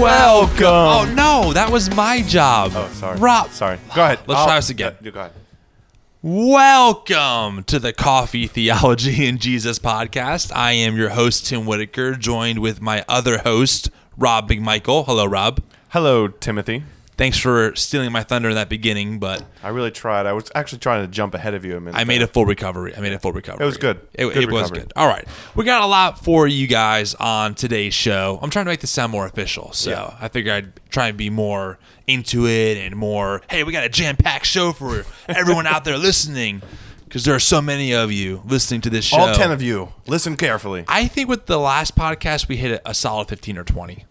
Welcome. Oh no, that was my job. Oh, sorry. Rob. Sorry. Go ahead. Let's I'll- try this again. uh, You go ahead. Welcome to the Coffee Theology and Jesus podcast. I am your host Tim Whitaker, joined with my other host Rob McMichael. Hello, Rob. Hello, Timothy. Thanks for stealing my thunder in that beginning, but I really tried. I was actually trying to jump ahead of you a minute. I made a full recovery. I made a full recovery. It was good. It, Good it was good. All right. We got a lot for you guys on today's show. I'm trying to make this sound more official. So Yeah. I figured I'd try and be more into it and more, hey, we got a jam packed show for everyone out there listening because there are so many of you listening to this show. All 10 of you, listen carefully. I think with the last podcast, we hit a solid 15 or 20.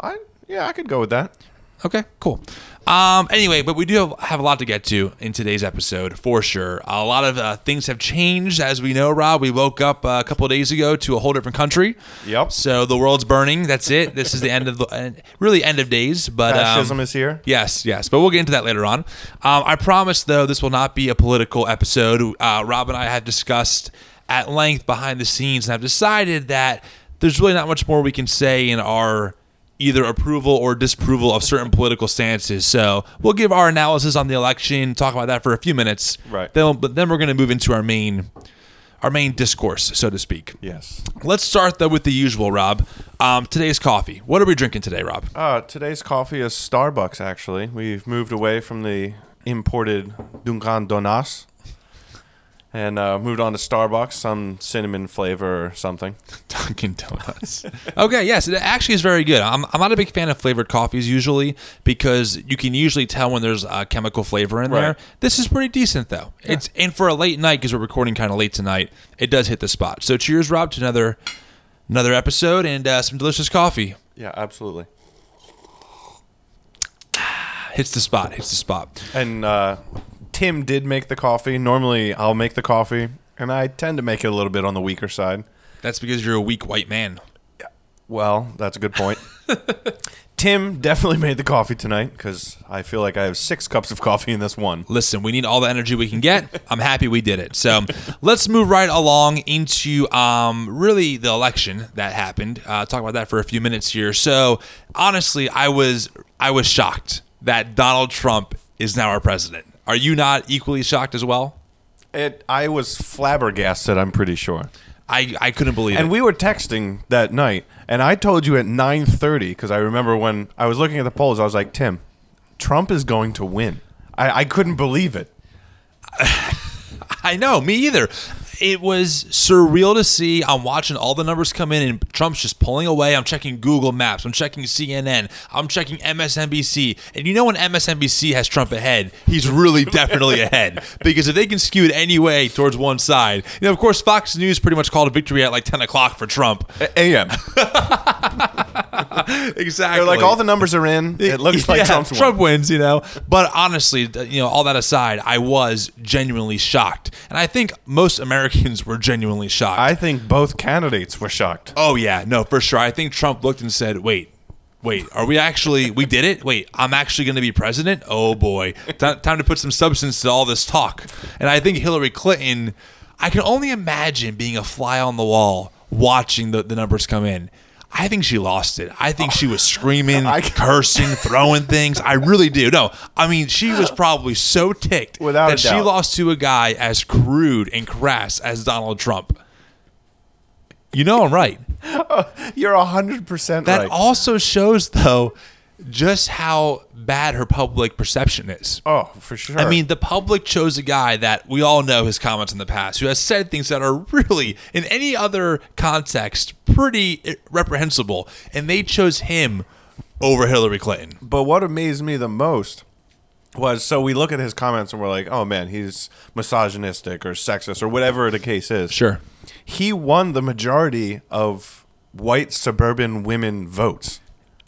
I Yeah, I could go with that. Okay, cool. Um, anyway, but we do have, have a lot to get to in today's episode for sure. A lot of uh, things have changed, as we know. Rob, we woke up uh, a couple of days ago to a whole different country. Yep. So the world's burning. That's it. This is the end of the uh, really end of days. But um, Fascism is here. Yes, yes, but we'll get into that later on. Um, I promise, though, this will not be a political episode. Uh, Rob and I have discussed at length behind the scenes and have decided that there's really not much more we can say in our either approval or disapproval of certain political stances. So we'll give our analysis on the election, talk about that for a few minutes. Right. Then, but then we're going to move into our main, our main discourse, so to speak. Yes. Let's start though with the usual, Rob. Um, today's coffee. What are we drinking today, Rob? Uh, today's coffee is Starbucks, actually. We've moved away from the imported Duncan Donas and uh, moved on to Starbucks, some cinnamon flavor or something. Dunkin' Donuts. okay, yes, it actually is very good. I'm, I'm not a big fan of flavored coffees usually because you can usually tell when there's a chemical flavor in there. This is pretty decent though. It's and for a late night because we're recording kind of late tonight, it does hit the spot. So cheers, Rob, to another another episode and uh, some delicious coffee. Yeah, absolutely. Hits the spot. Hits the spot. And uh, Tim did make the coffee. Normally, I'll make the coffee, and I tend to make it a little bit on the weaker side. That's because you're a weak white man. Well, that's a good point. Tim definitely made the coffee tonight because I feel like I have six cups of coffee in this one. listen, we need all the energy we can get. I'm happy we did it. So let's move right along into um, really the election that happened. Uh, talk about that for a few minutes here. So honestly, I was I was shocked that Donald Trump is now our president. Are you not equally shocked as well? It, I was flabbergasted. I'm pretty sure. I, I couldn't believe it. And it. we were texting that night, and I told you at 9:30 because I remember when I was looking at the polls, I was like, Tim, Trump is going to win. I, I couldn't believe it. I know, me either. It was surreal to see. I'm watching all the numbers come in, and Trump's just pulling away. I'm checking Google Maps. I'm checking CNN. I'm checking MSNBC. And you know when MSNBC has Trump ahead, he's really definitely ahead. Because if they can skew it any way towards one side, you know, of course, Fox News pretty much called a victory at like 10 o'clock for Trump. AM. Exactly. They're like all the numbers are in. It looks like Yeah, Trump's won. Trump wins, you know. But honestly, you know, all that aside, I was genuinely shocked, and I think most Americans were genuinely shocked. I think both candidates were shocked. oh yeah, no, for sure. I think Trump looked and said, "Wait, wait, are we actually? We did it? Wait, I'm actually going to be president? Oh boy, Ti- time to put some substance to all this talk." And I think Hillary Clinton, I can only imagine being a fly on the wall watching the, the numbers come in. I think she lost it. I think she was screaming, I- cursing, throwing things. I really do. No, I mean, she was probably so ticked Without that she lost to a guy as crude and crass as Donald Trump. You know I'm right. You're hundred percent That right. also shows, though, just how bad her public perception is. oh, for sure. I mean, the public chose a guy that we all know his comments in the past, who has said things that are really, in any other context, pretty reprehensible, and they chose him over Hillary Clinton. But what amazed me the most was so we look at his comments and we're like, oh man, he's misogynistic or sexist or whatever the case is. Sure. He won the majority of white suburban women votes.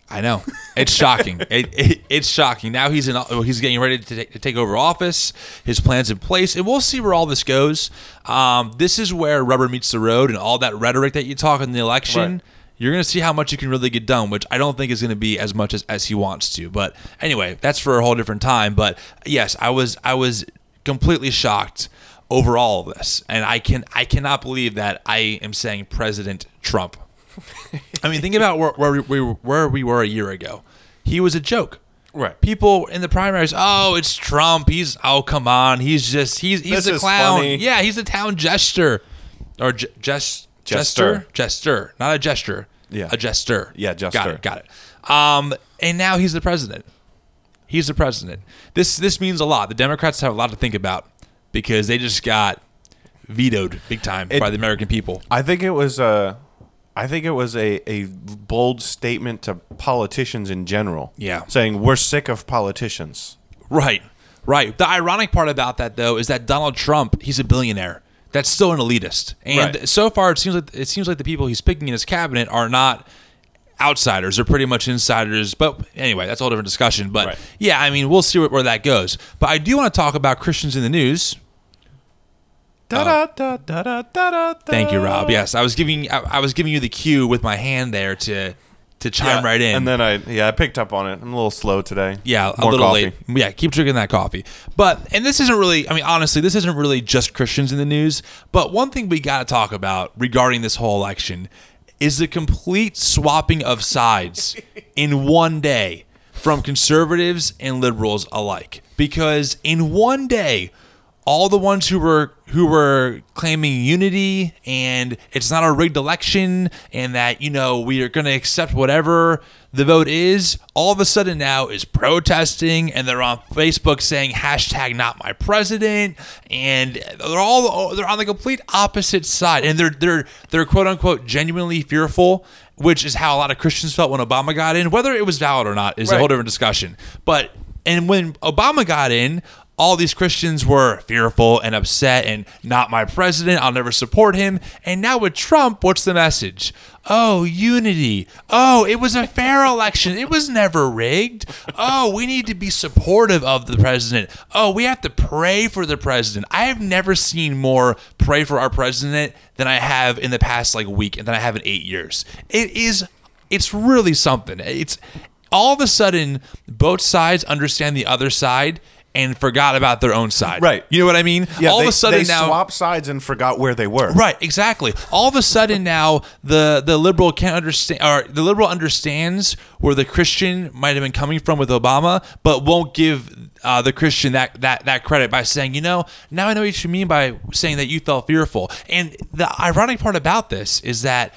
I know it's shocking. it, it, it's shocking. Now he's in. He's getting ready to take, to take over office. His plans in place, and we'll see where all this goes. Um, this is where rubber meets the road, and all that rhetoric that you talk in the election. Right. You're going to see how much you can really get done, which I don't think is going to be as much as, as he wants to. But anyway, that's for a whole different time. But yes, I was I was completely shocked over all of this, and I can I cannot believe that I am saying President Trump. I mean, think about where, where we where we were a year ago. He was a joke. Right. People in the primaries, oh, it's Trump. He's oh, come on. He's just he's he's This a clown. funny. Yeah, he's a town jester, or j- jest jester Jester. jester, not a gesture. Yeah. a jester. Yeah, jester. Got it. Got it. Um, and now he's the president. He's the president. This this means a lot. The Democrats have a lot to think about because they just got vetoed big time It- by the American people. I think it was a, I think it was a, a bold statement to politicians in general. Yeah. saying we're sick of politicians. Right. Right. The ironic part about that though is that Donald Trump, he's a billionaire. That's still an elitist. And Right. so far it seems like it seems like the people he's picking in his cabinet are not outsiders. They're pretty much insiders. But anyway, that's a whole different discussion. But Right. yeah, I mean, we'll see where, where that goes. But I do want to talk about Christians in the news. Thank you, Rob. Yes, I was giving I, I was giving you the cue with my hand there to to chime right in. And then I yeah I picked up on it. I'm a little slow today. Yeah, a little coffee. late. Yeah, keep drinking that coffee. But and this isn't really I mean honestly, this isn't really just Christians in the news, but one thing we got to talk about regarding this whole election is the complete swapping of sides in one day from conservatives and liberals alike. Because in one day, all the ones who were who were claiming unity and it's not a rigged election and that you know we are going to accept whatever the vote is all of a sudden now is protesting and they're on facebook saying hashtag not my president and they're all they're on the complete opposite side and they're they're they're quote unquote genuinely fearful which is how a lot of christians felt when obama got in. Whether it was valid or not is a whole different discussion. But and when Obama got in, all these Christians were fearful and upset and not my president. I'll never support him. And now with Trump, what's the message? Oh, unity. Oh, it was a fair election. It was never rigged. Oh, we need to be supportive of the president. Oh, we have to pray for the president. I have never seen more pray for our president than I have in the past like week and than I have in 8 years. It is it's really something. It's all of a sudden both sides understand the other side and forgot about their own side. Right. You know what I mean? Yeah, all they, of a sudden they now swapped sides and forgot where they were. Right, exactly. All of a sudden now the the liberal can't understand or the liberal understands where the Christian might have been coming from with Obama, but won't give uh, the Christian that, that that credit by saying, you know, now I know what you mean by saying that you felt fearful. And the ironic part about this is that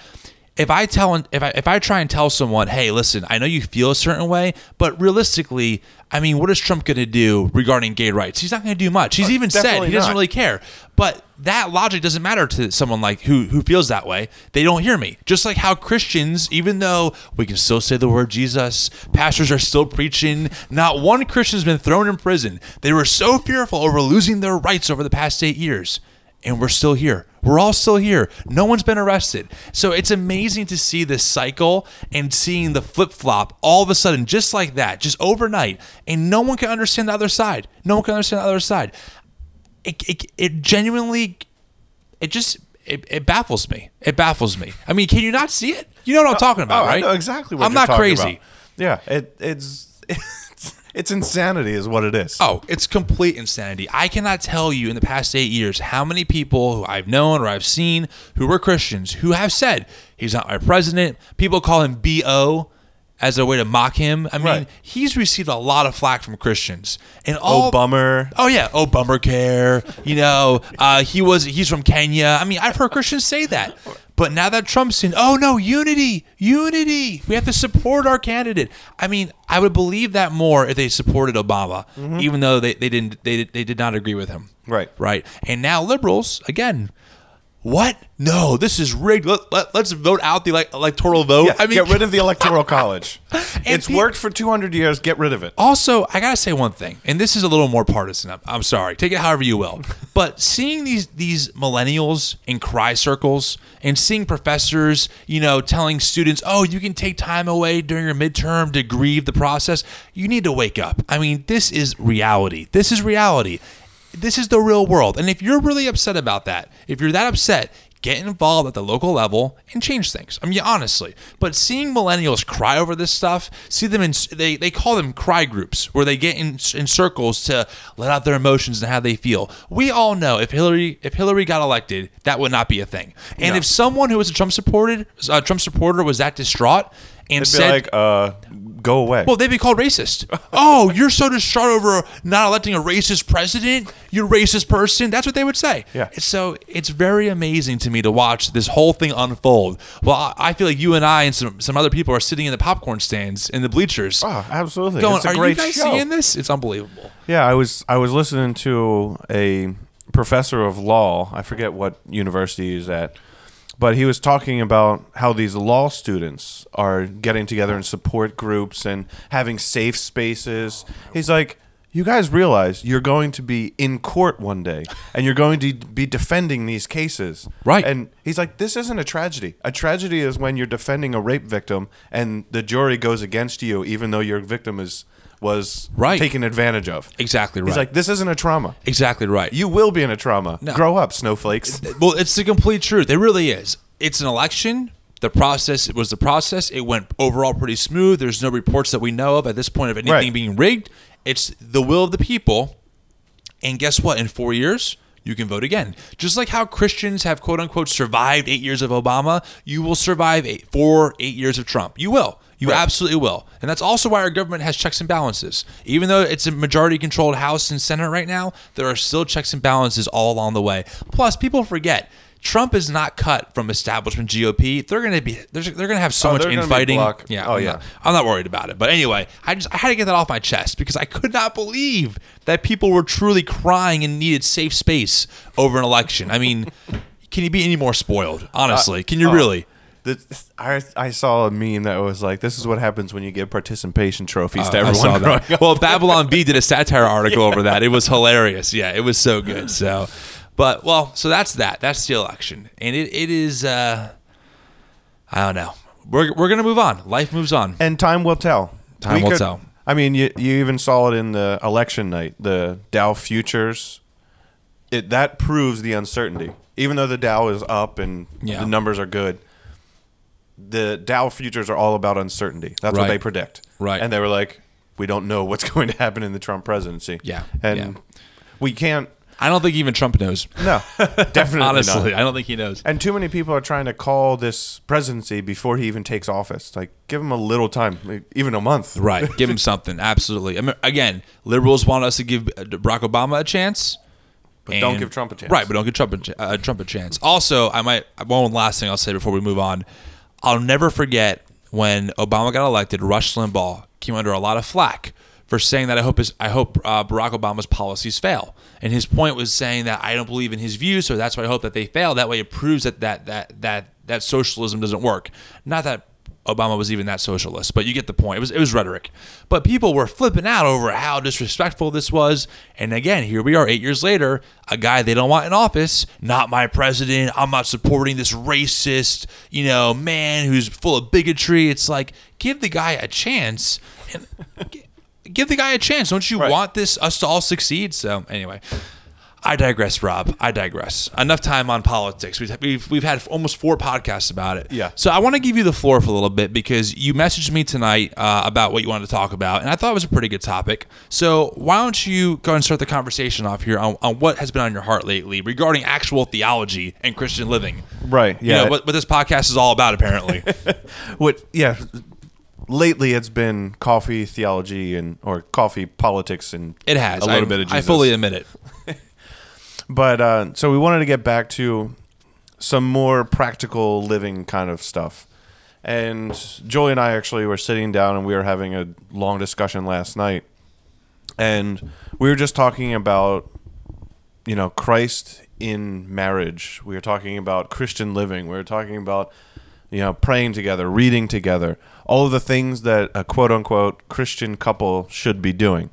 if I tell if I if I try and tell someone, hey, listen, I know you feel a certain way, but realistically, I mean, what is Trump going to do regarding gay rights? He's not going to do much. He's uh, even said he doesn't not. really care. But that logic doesn't matter to someone like who who feels that way. They don't hear me. Just like how Christians, even though we can still say the word Jesus, pastors are still preaching. Not one Christian's been thrown in prison. They were so fearful over losing their rights over the past eight years and we're still here. We're all still here. No one's been arrested. So it's amazing to see this cycle and seeing the flip flop all of a sudden, just like that, just overnight. And no one can understand the other side. No one can understand the other side. It, it, it genuinely, it just, it, it baffles me. It baffles me. I mean, can you not see it? You know what I'm oh, talking about, Oh, right? I know exactly what I'm not crazy. about. Yeah, it, it's, it's insanity, is what it is. Oh, it's complete insanity. I cannot tell you in the past eight years how many people who I've known or I've seen who were Christians who have said he's not my president. People call him BO as a way to mock him. I mean, Right. he's received a lot of flack from Christians. And all oh, bummer. Oh yeah, oh bummer care. You know, uh, he was he's from Kenya. I mean, I've heard Christians say that. But now that Trump's in, oh no, unity, unity. We have to support our candidate. I mean, I would believe that more if they supported Obama, even though they, they didn't they, they did not agree with him. Right. Right. And now liberals again. What? No, this is rigged. Let, let, us vote out the like, electoral vote. Yeah, I mean, get rid of the electoral college. it's pe- worked for 200 years. Get rid of it. Also, I gotta say one thing, and this is a little more partisan. I'm, I'm sorry, take it however you will. But seeing these these millennials in cry circles and seeing professors, you know, telling students, "Oh, you can take time away during your midterm to grieve the process," you need to wake up. I mean, this is reality. This is reality. This is the real world. And if you're really upset about that, if you're that upset, get involved at the local level and change things. I mean, honestly. But seeing millennials cry over this stuff, see them in they they call them cry groups where they get in in circles to let out their emotions and how they feel. We all know if Hillary if Hillary got elected, that would not be a thing. And No. if someone who was a Trump supported uh, Trump supporter was that distraught and It'd be said like, uh, go away. well, they'd be called racist. oh, you're so distraught over not electing a racist president. You're a racist person. That's what they would say. Yeah. So it's very amazing to me to watch this whole thing unfold. Well, I I feel like you and I and some, some other people are sitting in the popcorn stands in the bleachers, oh, absolutely. going, it's a "Are you guys show. seeing this? It's unbelievable." Yeah, I was I was listening to a professor of law. I forget what university he's at, but he was talking about how these law students are getting together in support groups and having safe spaces. He's like, "You guys realize you're going to be in court one day and you're going to be defending these cases." Right. And he's like, "This isn't a tragedy. A tragedy is when you're defending a rape victim and the jury goes against you even though your victim is was Right. taken advantage of." Exactly right. He's like, this isn't a trauma. exactly right. You will be in a trauma. Grow up, snowflakes. Well, it's the complete truth. It really is. It's an election. The process it was the process. It went overall pretty smooth. There's no reports that we know of at this point of anything Right. being rigged. It's the will of the people. And guess what? In four years, you can vote again. Just like how Christians have quote unquote survived eight years of Obama, you will survive eight, four, eight years of Trump. You will. You absolutely will. And that's also why our government has checks and balances. Even though it's a majority controlled House and Senate right now, there are still checks and balances all along the way. Plus, people forget. Trump is not cut from establishment GOP. They're going to be they're, they're going to have so Oh, much infighting. Yeah. oh, I'm yeah. not- I'm not worried about it. But anyway, I just I had to get that off my chest because I could not believe that people were truly crying and needed safe space over an election. I mean, can you be any more spoiled? Honestly, can you oh. really? This- I, I saw a meme that was like, this is what happens when you give participation trophies to I everyone. Well, Babylon Bee did a satire article over that. It was hilarious. Yeah, it was so good. So, but well, so that's that. That's the election, and it, it is. uh I don't know. We're we're gonna move on. Life moves on. And time will tell. Time will tell. I mean, you, you even saw it in the election night. The Dow futures, it that proves the uncertainty. Even though the Dow is up and Yeah. the numbers are good, the Dow futures are all about uncertainty. That's what they predict. Right. And they were like, we don't know what's going to happen in the Trump presidency. Yeah. And Yeah. we can't. I don't think even Trump knows. No, definitely Honestly, not. I don't think he knows. And too many people are trying to call this presidency before he even takes office. Like, give him a little time, like, even a month. Right. Give him something. Absolutely. I mean, again, liberals want us to give uh, Barack Obama a chance. But don't give Trump a chance. Right, but don't give Trump a, uh, Trump a chance. Also, I might one last thing I'll say before we move on. I'll never forget when Obama got elected. Rush Limbaugh came under a lot of flack for saying that I hope his, I hope uh, Barack Obama's policies fail. And his point was saying that I don't believe in his views, so that's why I hope that they fail. That way, it proves that that that that that socialism doesn't work. Not that Obama was even that socialist, but you get the point. It was it was rhetoric. But people were flipping out over how disrespectful this was. And again, here we are 8 years later, a guy they don't want in office, not my president. I'm not supporting this racist, you know, man who's full of bigotry. It's like give the guy a chance and give the guy a chance. Don't you Right. want this us to all succeed? So, anyway, I digress, Rob. I digress. Enough time on politics. We've, we've, we've had almost four podcasts about it. Yeah. So I want to give you the floor for a little bit because you messaged me tonight uh, about what you wanted to talk about, and I thought it was a pretty good topic. So why don't you go and start the conversation off here on, on what has been on your heart lately regarding actual theology and Christian living? Right. You Yeah. know, what, what this podcast is all about, apparently. what yeah lately it's been coffee theology and or coffee politics and It has. a little I, bit of I fully admit it. but uh, so we wanted to get back to some more practical living kind of stuff. And Joey and I actually were sitting down and we were having a long discussion last night. And we were just talking about you know Christ in marriage. We were talking about Christian living. We were talking about you know praying together reading together all of the things that a quote unquote Christian couple should be doing.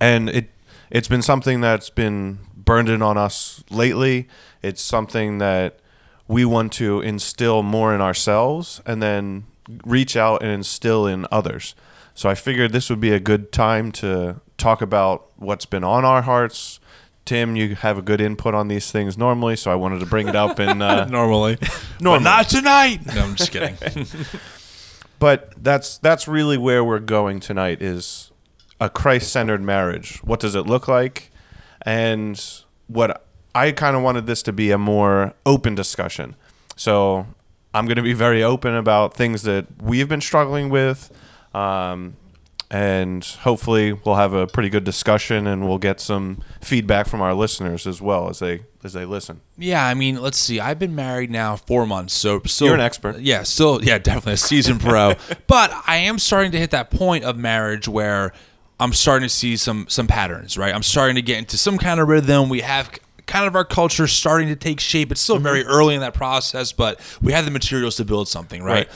And it it's been something that's been burned in on us lately. It's something that we want to instill more in ourselves and then reach out and instill in others. So I figured this would be a good time to talk about what's been on our hearts, Tim, you have a good input on these things normally, so I wanted to bring it up. And uh, Normally. Normally. But not tonight. No, I'm just kidding. but that's that's really where we're going tonight is a Christ-centered marriage. What does it look like? And what I kind of wanted this to be a more open discussion. So I'm going to be very open about things that we've been struggling with. Um, and hopefully we'll have a pretty good discussion and we'll get some feedback from our listeners as well as they as they listen. Yeah, I mean, let's see. I've been married now four months, so still You're an expert. Yeah, still, yeah, definitely a seasoned pro. but I am starting to hit that point of marriage where I'm starting to see some some patterns. Right, I'm starting to get into some kind of rhythm. We have kind of our culture starting to take shape. It's still Mm-hmm. very early in that process, but we have the materials to build something. Right, Right.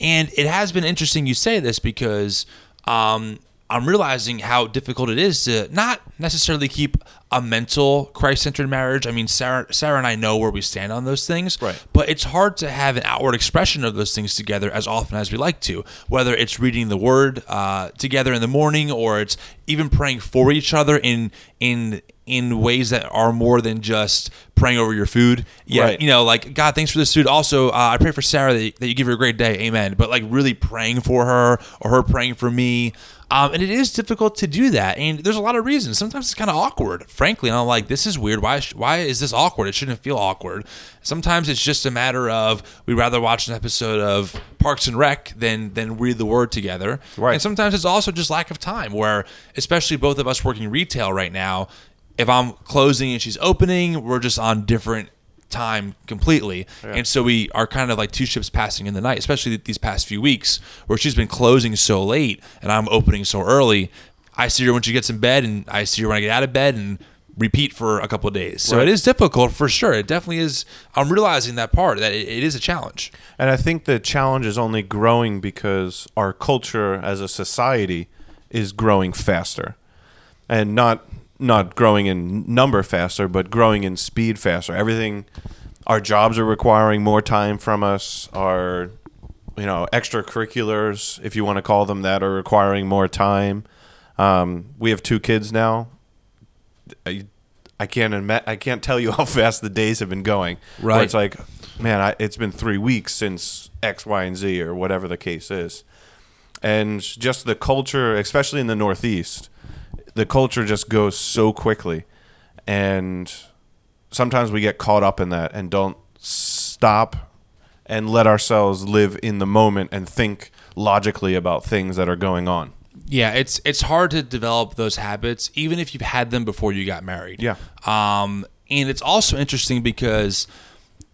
and it has been interesting you say this because um, I'm realizing how difficult it is to not necessarily keep a mental Christ-centered marriage. I mean, Sarah, Sarah and I know where we stand on those things, Right. but it's hard to have an outward expression of those things together as often as we like to. Whether it's reading the Word uh, together in the morning, or it's even praying for each other in in in ways that are more than just praying over your food. Yeah, Right. you know, like God, thanks for this food. Also, uh, I pray for Sarah that, that you give her a great day. Amen. But like really praying for her, or her praying for me. Um, and it is difficult to do that, and there's a lot of reasons. Sometimes it's kind of awkward, frankly. And I'm like, this is weird. Why? sh- Why is this awkward? It shouldn't feel awkward. Sometimes it's just a matter of we'd rather watch an episode of Parks and Rec than than read the Word together. Right. And sometimes it's also just lack of time. Where, especially both of us working retail right now, if I'm closing and she's opening, we're just on different time completely. And so we are kind of like two ships passing in the night, especially these past few weeks where she's been closing so late and I'm opening so early. I see her when she gets in bed and I see her when I get out of bed and repeat for a couple of days. So Right. it is difficult for sure. It definitely is. I'm realizing that part that it, it is a challenge. And I think the challenge is only growing because our culture as a society is growing faster. And not not growing in number faster, but growing in speed faster. Everything our jobs are requiring more time from us. Our you know, extracurriculars, if you want to call them that, are requiring more time. Um, we have two kids now. I, I can't admit, I can't tell you how fast the days have been going. Where Right. It's like, man, I, it's been three weeks since X, Y, and Z, or whatever the case is, and just the culture, especially in the Northeast, the culture just goes so quickly, and sometimes we get caught up in that and don't stop and let ourselves live in the moment and think logically about things that are going on. Yeah, it's it's hard to develop those habits even if you've had them before you got married. Yeah. Um, and it's also interesting because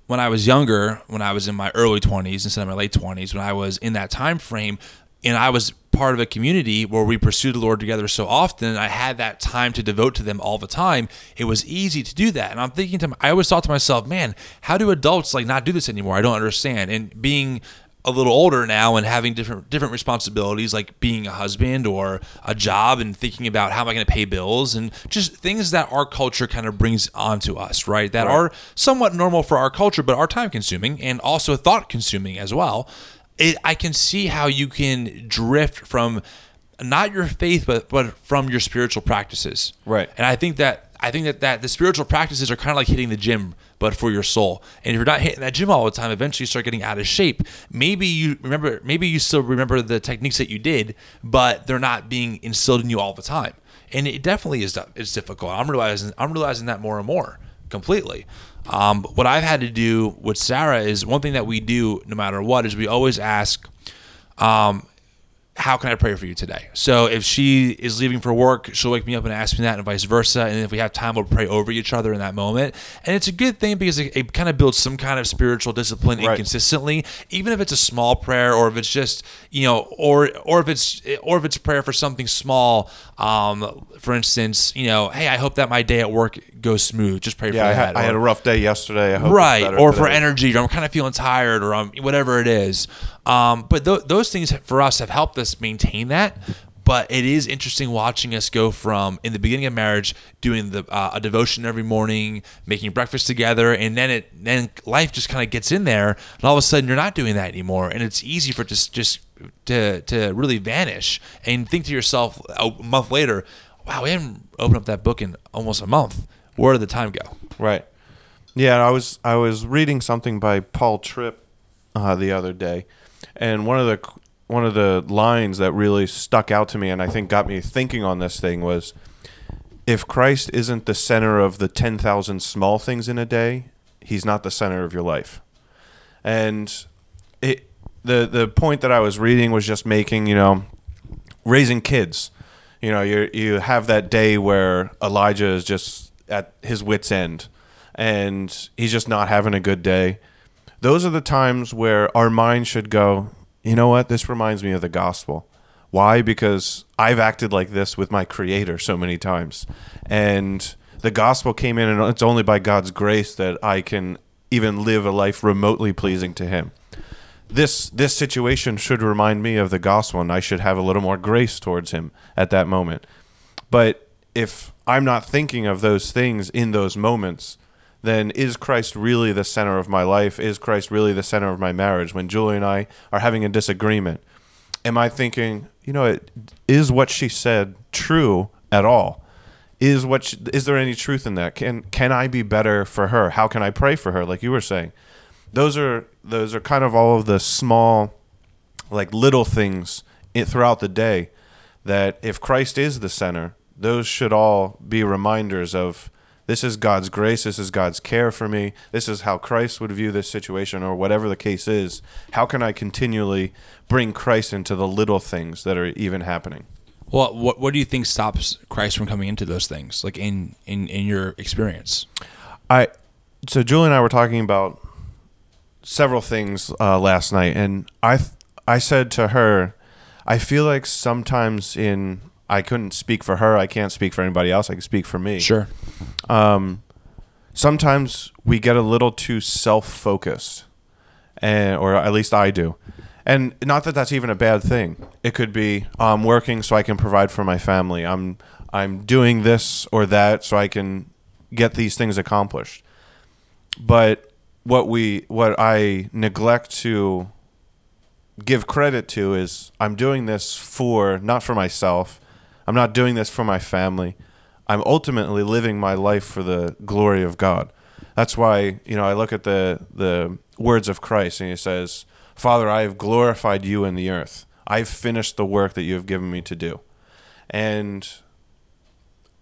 when I was younger, when I was in my early 20s instead of my late 20s, when I was in that time frame and I was part of a community where we pursued the Lord together so often, I had that time to devote to them all the time. It was easy to do that. And I'm thinking to I always thought to myself, man, how do adults like not do this anymore? I don't understand. And being a little older now and having different different responsibilities like being a husband or a job and thinking about how am I going to pay bills and just things that our culture kind of brings onto us, right? That are somewhat normal for our culture but are time consuming and also thought consuming as well. It, I can see how you can drift from not your faith but but from your spiritual practices. Right. And I think that I think that, that the spiritual practices are kind of like hitting the gym, but for your soul. And if you're not hitting that gym all the time, eventually you start getting out of shape. Maybe you remember, maybe you still remember the techniques that you did, but they're not being instilled in you all the time. And it definitely is it's difficult. I'm realizing I'm realizing that more and more completely. Um, what I've had to do with Sarah is one thing that we do no matter what is we always ask, um, how can I pray for you today? So if she is leaving for work, she'll wake me up and ask me that, and vice versa. And if we have time, we'll pray over each other in that moment. And it's a good thing because it, it kind of builds some kind of spiritual discipline Right. inconsistently, even if it's a small prayer or if it's just you know, or or if it's or if it's prayer for something small. Um, for instance, you know, hey, I hope that my day at work goes smooth. Just pray for Yeah, I, that. had, I had a rough day yesterday. I hope right or for energy or i'm kind of feeling tired or um, whatever it is um, but th- those things for us have helped us maintain that but it is interesting watching us go from in the beginning of marriage doing the uh, a devotion every morning making breakfast together and then it then life just kind of gets in there and all of a sudden you're not doing that anymore and it's easy for it just just to to really vanish and think to yourself a month later wow we haven't opened up that book in almost a month where did the time go? Right. Yeah, I was I was reading something by Paul Tripp uh, the other day, and one of the one of the lines that really stuck out to me, and I think got me thinking on this thing was, if Christ isn't the center of the ten thousand small things in a day, He's not the center of your life. And it the the point that I was reading was just making, you know, raising kids. You know, you you have that day where Elijah is just at his wits end and he's just not having a good day. Those are the times where our mind should go, you know what? This reminds me of the gospel. Why? Because I've acted like this with my creator so many times. And the gospel came in and it's only by God's grace that I can even live a life remotely pleasing to him this this situation should remind me of the gospel and I should have a little more grace towards him at that moment. But if I'm not thinking of those things in those moments, then is Christ really the center of my life? Is Christ really the center of my marriage? When Julie and I are having a disagreement, am I thinking, you know, is what she said true at all? Is what she, is there any truth in that? Can can I be better for her? How can I pray for her like you were saying? those are those are kind of all of the small like little things throughout the day that if Christ is the center, those should all be reminders of this is God's grace, this is God's care for me, this is how Christ would view this situation, or whatever the case is. How can I continually bring Christ into the little things that are even happening? Well, what what do you think stops Christ from coming into those things, like in in in your experience? I so Julie and I were talking about several things uh, last night, and I th- I said to her, I feel like sometimes in I couldn't speak for her. I can't speak for anybody else. I can speak for me. Sure. Um, sometimes we get a little too self focused, and or at least I do. And not that that's even a bad thing. It could be I'm working so I can provide for my family. I'm I'm doing this or that so I can get these things accomplished. But what we what I neglect to give credit to is I'm doing this for not for myself. I'm not doing this for my family. I'm ultimately living my life for the glory of God. That's why, you know, I look at the the words of Christ and he says, "Father, I have glorified you in the earth. I've finished the work that you have given me to do." And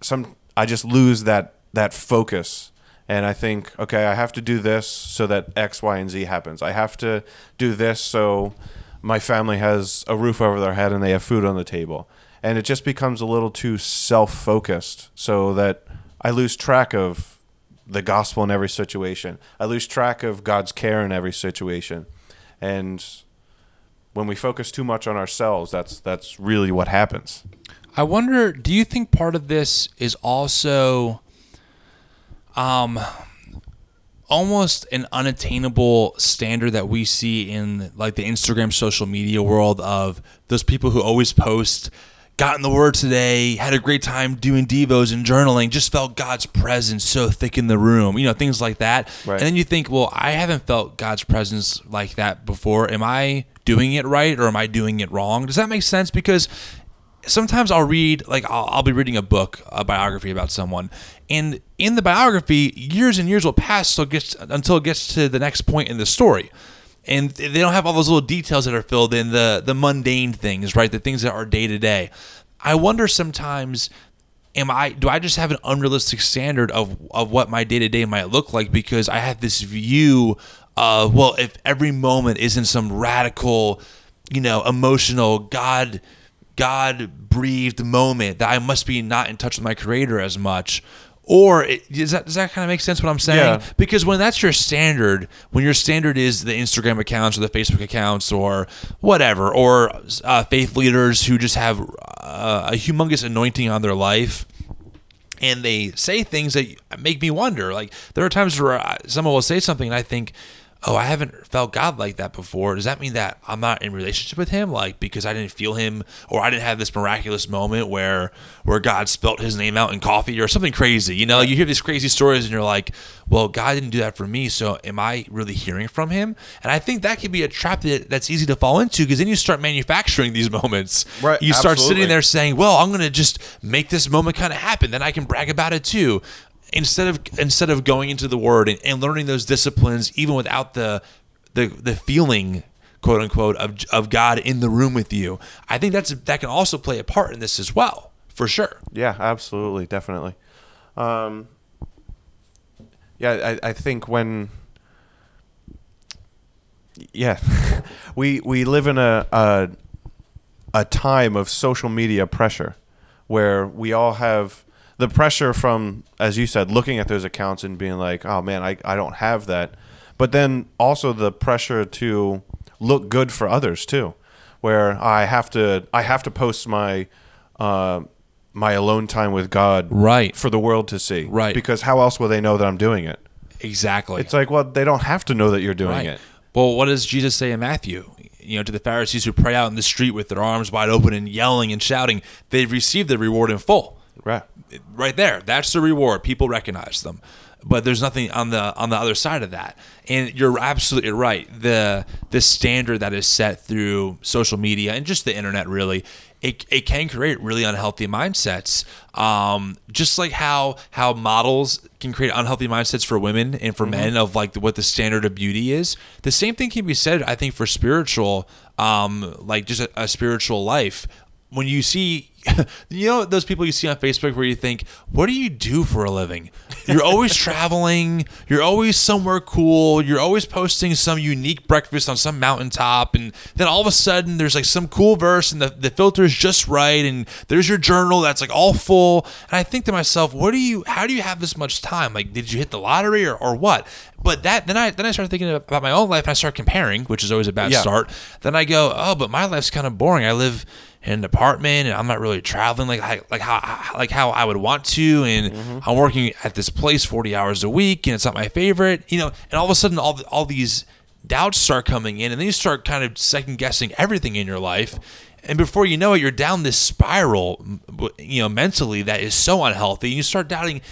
some I just lose that that focus and I think, okay, I have to do this so that X, Y, and Z happens. I have to do this so my family has a roof over their head and they have food on the table. And it just becomes a little too self focused so that I lose track of the gospel in every situation. I lose track of God's care in every situation. And when we focus too much on ourselves, that's that's really what happens. I wonder, do you think part of this is also um almost an unattainable standard that we see in like the Instagram social media world of those people who always post got in the word today, had a great time doing devos and journaling, just felt God's presence so thick in the room, you know, things like that. Right. And then you think, well, I haven't felt God's presence like that before. Am I doing it right or am I doing it wrong? Does that make sense? Because sometimes I'll read like I'll, I'll, be reading a book, a biography about someone, and in the biography, years and years will pass until it gets, until it gets to the next point in the story, and they don't have all those little details that are filled in the the mundane things, right? The things that are day to day. I wonder sometimes. Am I do I just have an unrealistic standard of of what my day to day might look like because I have this view of well if every moment isn't some radical, you know, emotional God God breathed moment that I must be not in touch with my creator as much. Or it, does that does that kind of make sense what I'm saying? Yeah. Because when that's your standard, when your standard is the Instagram accounts or the Facebook accounts or whatever, or uh, faith leaders who just have uh, a humongous anointing on their life, and they say things that make me wonder. Like there are times where someone will say something, and I think, oh, I haven't felt God like that before. Does that mean that I'm not in relationship with Him? Like because I didn't feel Him, or I didn't have this miraculous moment where where God spelt His name out in coffee, or something crazy. You know, you hear these crazy stories, and you're like, well, God didn't do that for me, so am I really hearing from Him? And I think that could be a trap that, that's easy to fall into because then you start manufacturing these moments. Right. You start absolutely. sitting there saying, well, I'm going to just make this moment kind of happen, then I can brag about it too instead of instead of going into the word and, and learning those disciplines even without the the the feeling quote unquote of of God in the room with you. I think that's that can also play a part in this as well, for sure. Yeah, absolutely, definitely. Um, yeah, I, I think when yeah, we we live in a, a a time of social media pressure where we all have the pressure from as you said looking at those accounts and being like oh man I, I don't have that but then also the pressure to look good for others too where i have to i have to post my uh, my alone time with god Right. for the world to see Right. because how else will they know that i'm doing it Exactly. it's like well they don't have to know that you're doing Right. it Well, what does Jesus say in Matthew? You know, to the Pharisees who pray out in the street with their arms wide open and yelling and shouting, they've received the reward in full. Right Right there, that's the reward. People recognize them, but there's nothing on the on the other side of that. And you're absolutely right. The the standard that is set through social media and just the internet, really, it, it can create really unhealthy mindsets. Um, just like how how models can create unhealthy mindsets for women and for men of like what the standard of beauty is. The same thing can be said, I think, for spiritual, um, like just a, a spiritual life. When you see, you know, those people you see on Facebook where you think, what do you do for a living? You're always traveling. You're always somewhere cool. You're always posting some unique breakfast on some mountaintop. And then all of a sudden, there's like some cool verse and the, the filter is just right. And there's your journal that's like all full. And I think to myself, what do you, how do you have this much time? Like, did you hit the lottery or, or what? But that, then I, then I started thinking about my own life and I start comparing, which is always a bad Yeah. start. Then I go, oh, but my life's kind of boring. I live in an apartment and I'm not really traveling like I, like how like how I would want to. And mm-hmm. I'm working at this place 40 hours a week and it's not my favorite you know and all of a sudden all all these doubts start coming in and then you start kind of second guessing everything in your life. And before you know it you're down this spiral you know mentally that is so unhealthy and you start doubting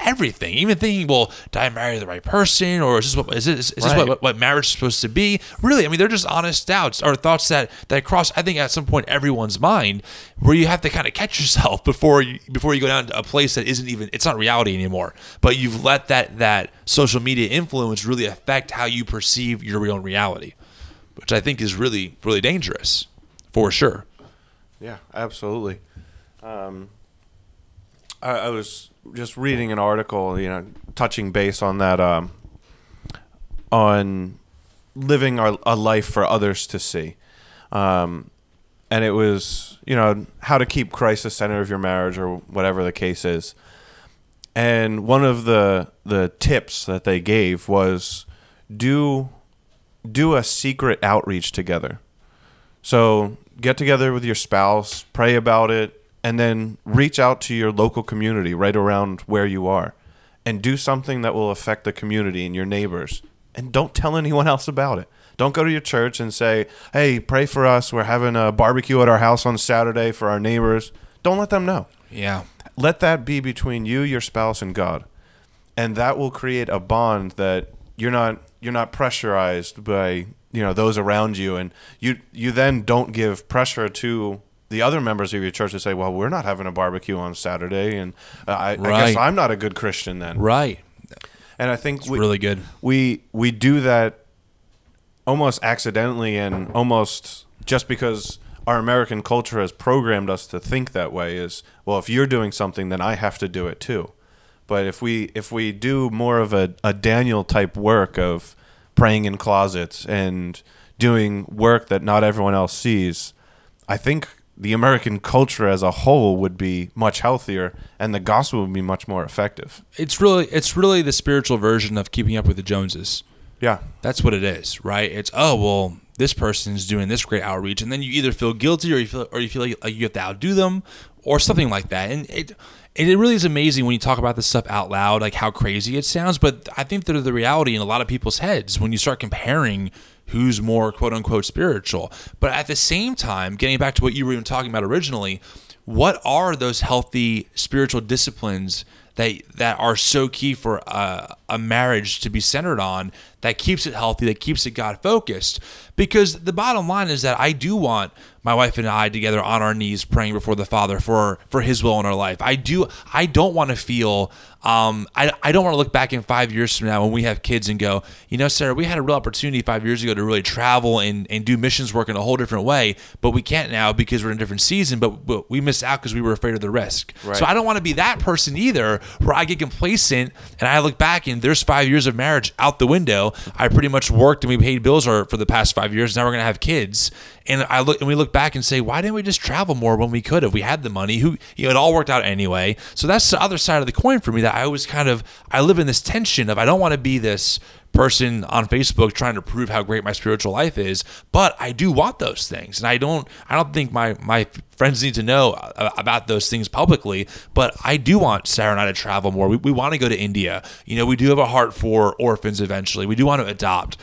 everything even thinking well did i marry the right person or is this what is this, is this Right. what, what marriage is supposed to be really i mean they're just honest doubts or thoughts that that cross i think at some point everyone's mind where you have to kind of catch yourself before you before you go down to a place that isn't even it's not reality anymore but you've let that that social media influence really affect how you perceive your own reality which i think is really really dangerous for sure Yeah, absolutely. Um, I, I was just reading an article, you know, touching base on that, um, on living a, a life for others to see, um, and it was, you know, how to keep Christ the center of your marriage or whatever the case is. And one of the the tips that they gave was do do a secret outreach together. So get together with your spouse, pray about it, and then reach out to your local community right around where you are and do something that will affect the community and your neighbors. And don't tell anyone else about it. Don't go to your church and say, hey, pray for us. We're having a barbecue at our house on Saturday for our neighbors. Don't let them know. yeah Let that be between you, your spouse, and God. And that will create a bond that you're not you're not pressurized by you know those around you and you you then don't give pressure to the other members of your church to say well we're not having a barbecue on saturday and uh, I, I guess i'm not a good christian then. Right. And i think we, really good. we we do that almost accidentally and almost just because our American culture has programmed us to think that way is well if you're doing something then I have to do it too. But if we if we do more of a, a Daniel type work of praying in closets and doing work that not everyone else sees, I think the American culture as a whole would be much healthier and the gospel would be much more effective. it's really it's really the spiritual version of keeping up with the joneses Yeah. That's what it is, right? It's oh well, this person's doing this great outreach, and then you either feel guilty or you feel or you feel like you have to outdo them or something like that. And it and it really is amazing when you talk about this stuff out loud, like how crazy it sounds. But I think that the reality in a lot of people's heads when you start comparing who's more quote unquote spiritual. But at the same time, getting back to what you were even talking about originally, what are those healthy spiritual disciplines that that are so key for a, a marriage to be centered on that keeps it healthy, that keeps it God focused. Because the bottom line is that I do want my wife and I together on our knees praying before the Father for for His will in our life. I do. I don't want to feel. Um, I, I don't want to look back in five years from now when we have kids and go, you know, Sarah, we had a real opportunity five years ago to really travel and, and do missions work in a whole different way, but we can't now because we're in a different season, but, but we missed out because we were afraid of the risk. Right. So I don't want to be that person either where I get complacent and I look back and there's five years of marriage out the window. I pretty much worked and we paid bills for for the past five years. Now we're going to have kids. And I look and we look back and say, why didn't we just travel more when we could? If we had the money, who you know, it all worked out anyway. So that's the other side of the coin for me that I always kind of I live in this tension of I don't want to be this person on Facebook trying to prove how great my spiritual life is, but I do want those things, and I don't. I don't think my my friends need to know uh, about those things publicly, but I do want Sarah and I to travel more. We, we want to go to India. You know, we do have a heart for orphans eventually. We do want to adopt,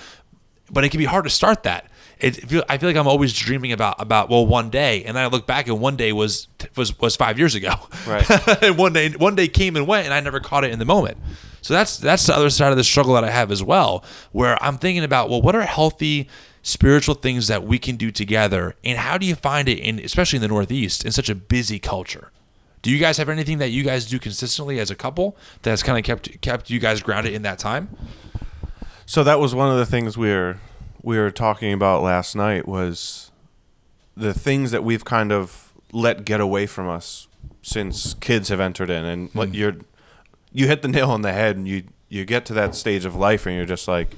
but it can be hard to start that. It I feel like I'm always dreaming about about well one day, and then I look back and one day was was was five years ago. Right. and one day one day came and went, and I never caught it in the moment. So that's that's the other side of the struggle that I have as well, where I'm thinking about well, what are healthy spiritual things that we can do together, and how do you find it in especially in the Northeast in such a busy culture? Do you guys have anything that you guys do consistently as a couple that's kind of kept kept you guys grounded in that time? So that was one of the things we were we were talking about last night was the things that we've kind of let get away from us since kids have entered in, and like hmm. you're you hit the nail on the head, and you you get to that stage of life, and you're just like,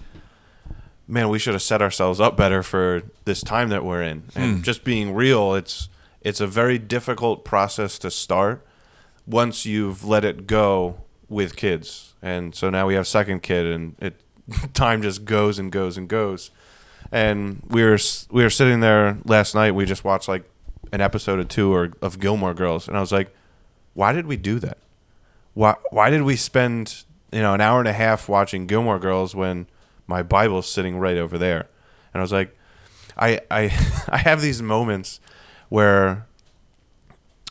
man, we should have set ourselves up better for this time that we're in, and hmm. just being real, it's it's a very difficult process to start once you've let it go with kids. And so now we have second kid and it time just goes and goes and goes. And we were we were sitting there last night, we just watched like an episode or two or of Gilmore Girls and I was like, why did we do that? Why why did we spend, you know, an hour and a half watching Gilmore Girls when my Bible's sitting right over there? And I was like, I I I have these moments where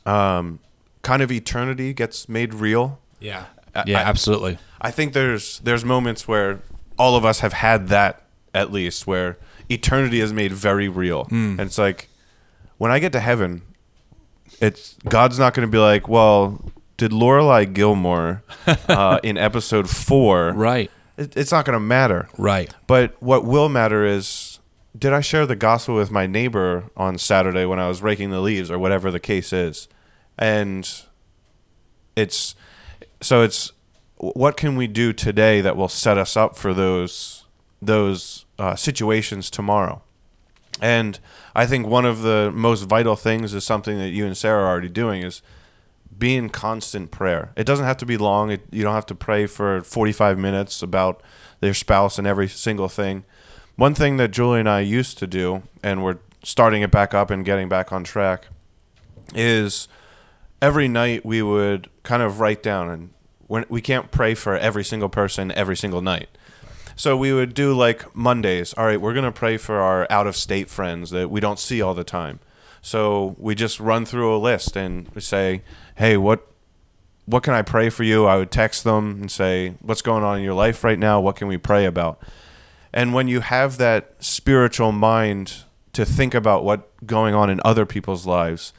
um kind of eternity gets made real. Yeah. I- Yeah, I- absolutely. I think there's there's moments where all of us have had that at least where eternity is made very real. And it's like when I get to heaven, it's God's not going to be like, "Well, did Lorelai Gilmore uh, in episode 4 Right. it, it's not going to matter. Right. But what will matter is did I share the gospel with my neighbor on Saturday when I was raking the leaves or whatever the case is? And it's so it's what can we do today that will set us up for those those uh, situations tomorrow? And I think one of the most vital things is something that you and Sarah are already doing is be in constant prayer. It doesn't have to be long. It, you don't have to pray for 45 minutes about their spouse and every single thing. One thing that Julie and I used to do, and we're starting it back up and getting back on track, is every night we would kind of write down, and when, we can't pray for every single person every single night. So we would do like Mondays. All right, we're going to pray for our out of state friends that we don't see all the time. So we just run through a list and we say, "Hey, what what can I pray for you?" I would text them and say, "What's going on in your life right now? What can we pray about?" And when you have that spiritual mind to think about what going on in other people's lives,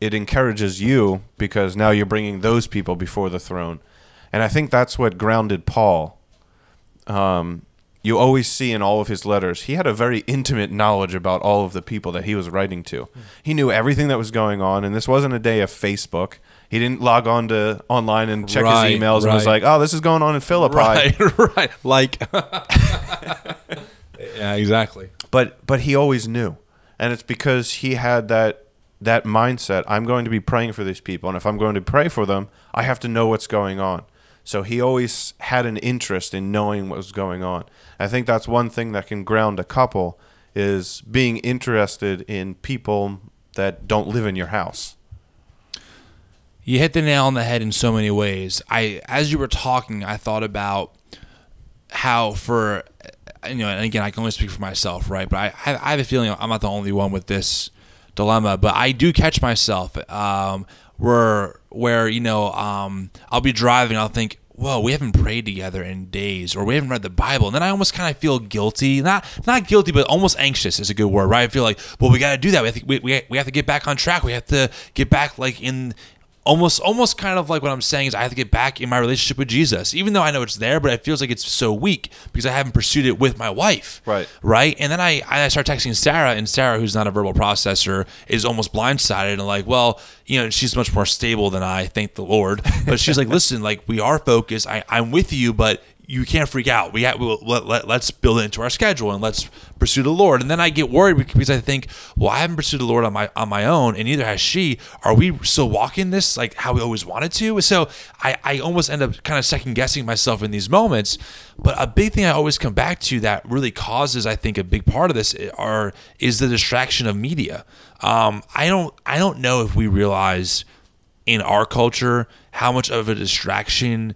it encourages you because now you're bringing those people before the throne. And I think that's what grounded Paul um, you always see in all of his letters, he had a very intimate knowledge about all of the people that he was writing to. He knew everything that was going on, and this wasn't a day of Facebook. He didn't log on to online and check Right, his emails and was like, "Oh, this is going on in Philippi." Right. Right. Like. yeah. Exactly. But but he always knew, and it's because he had that that mindset. I'm going to be praying for these people, and if I'm going to pray for them, I have to know what's going on. So he always had an interest in knowing what was going on. I think that's one thing that can ground a couple is being interested in people that don't live in your house. You hit the nail on the head in so many ways. I, as you were talking, I thought about how for, you know, and again, I can only speak for myself, right? But I, I have a feeling I'm not the only one with this dilemma. But I do catch myself um, where where you know um, I'll be driving, I'll think, whoa, we haven't prayed together in days, or we haven't read the Bible, and then I almost kind of feel guilty, not not guilty, but almost anxious is a good word, right? I feel like, well, we got to do that. We have to, we, we, we have to get back on track. We have to get back like in almost almost kind of like what I'm saying is I have to get back in my relationship with Jesus, even though I know it's there, but it feels like it's so weak because I haven't pursued it with my wife. Right. Right. And then I I start texting Sarah, and Sarah, who's not a verbal processor, is almost blindsided and like, well, you know, she's much more stable than I, thank the Lord. But she's like, listen, like we are focused. I, I'm with you, but you can't freak out. We have, we'll, let, let, let's build it into our schedule and let's pursue the Lord. And then I get worried because I think, well, I haven't pursued the Lord on my on my own, and neither has she. Are we still walking this like how we always wanted to? So I, I almost end up kind of second guessing myself in these moments. But a big thing I always come back to that really causes, I think, a big part of this are is the distraction of media. Um, I don't I don't know if we realize in our culture how much of a distraction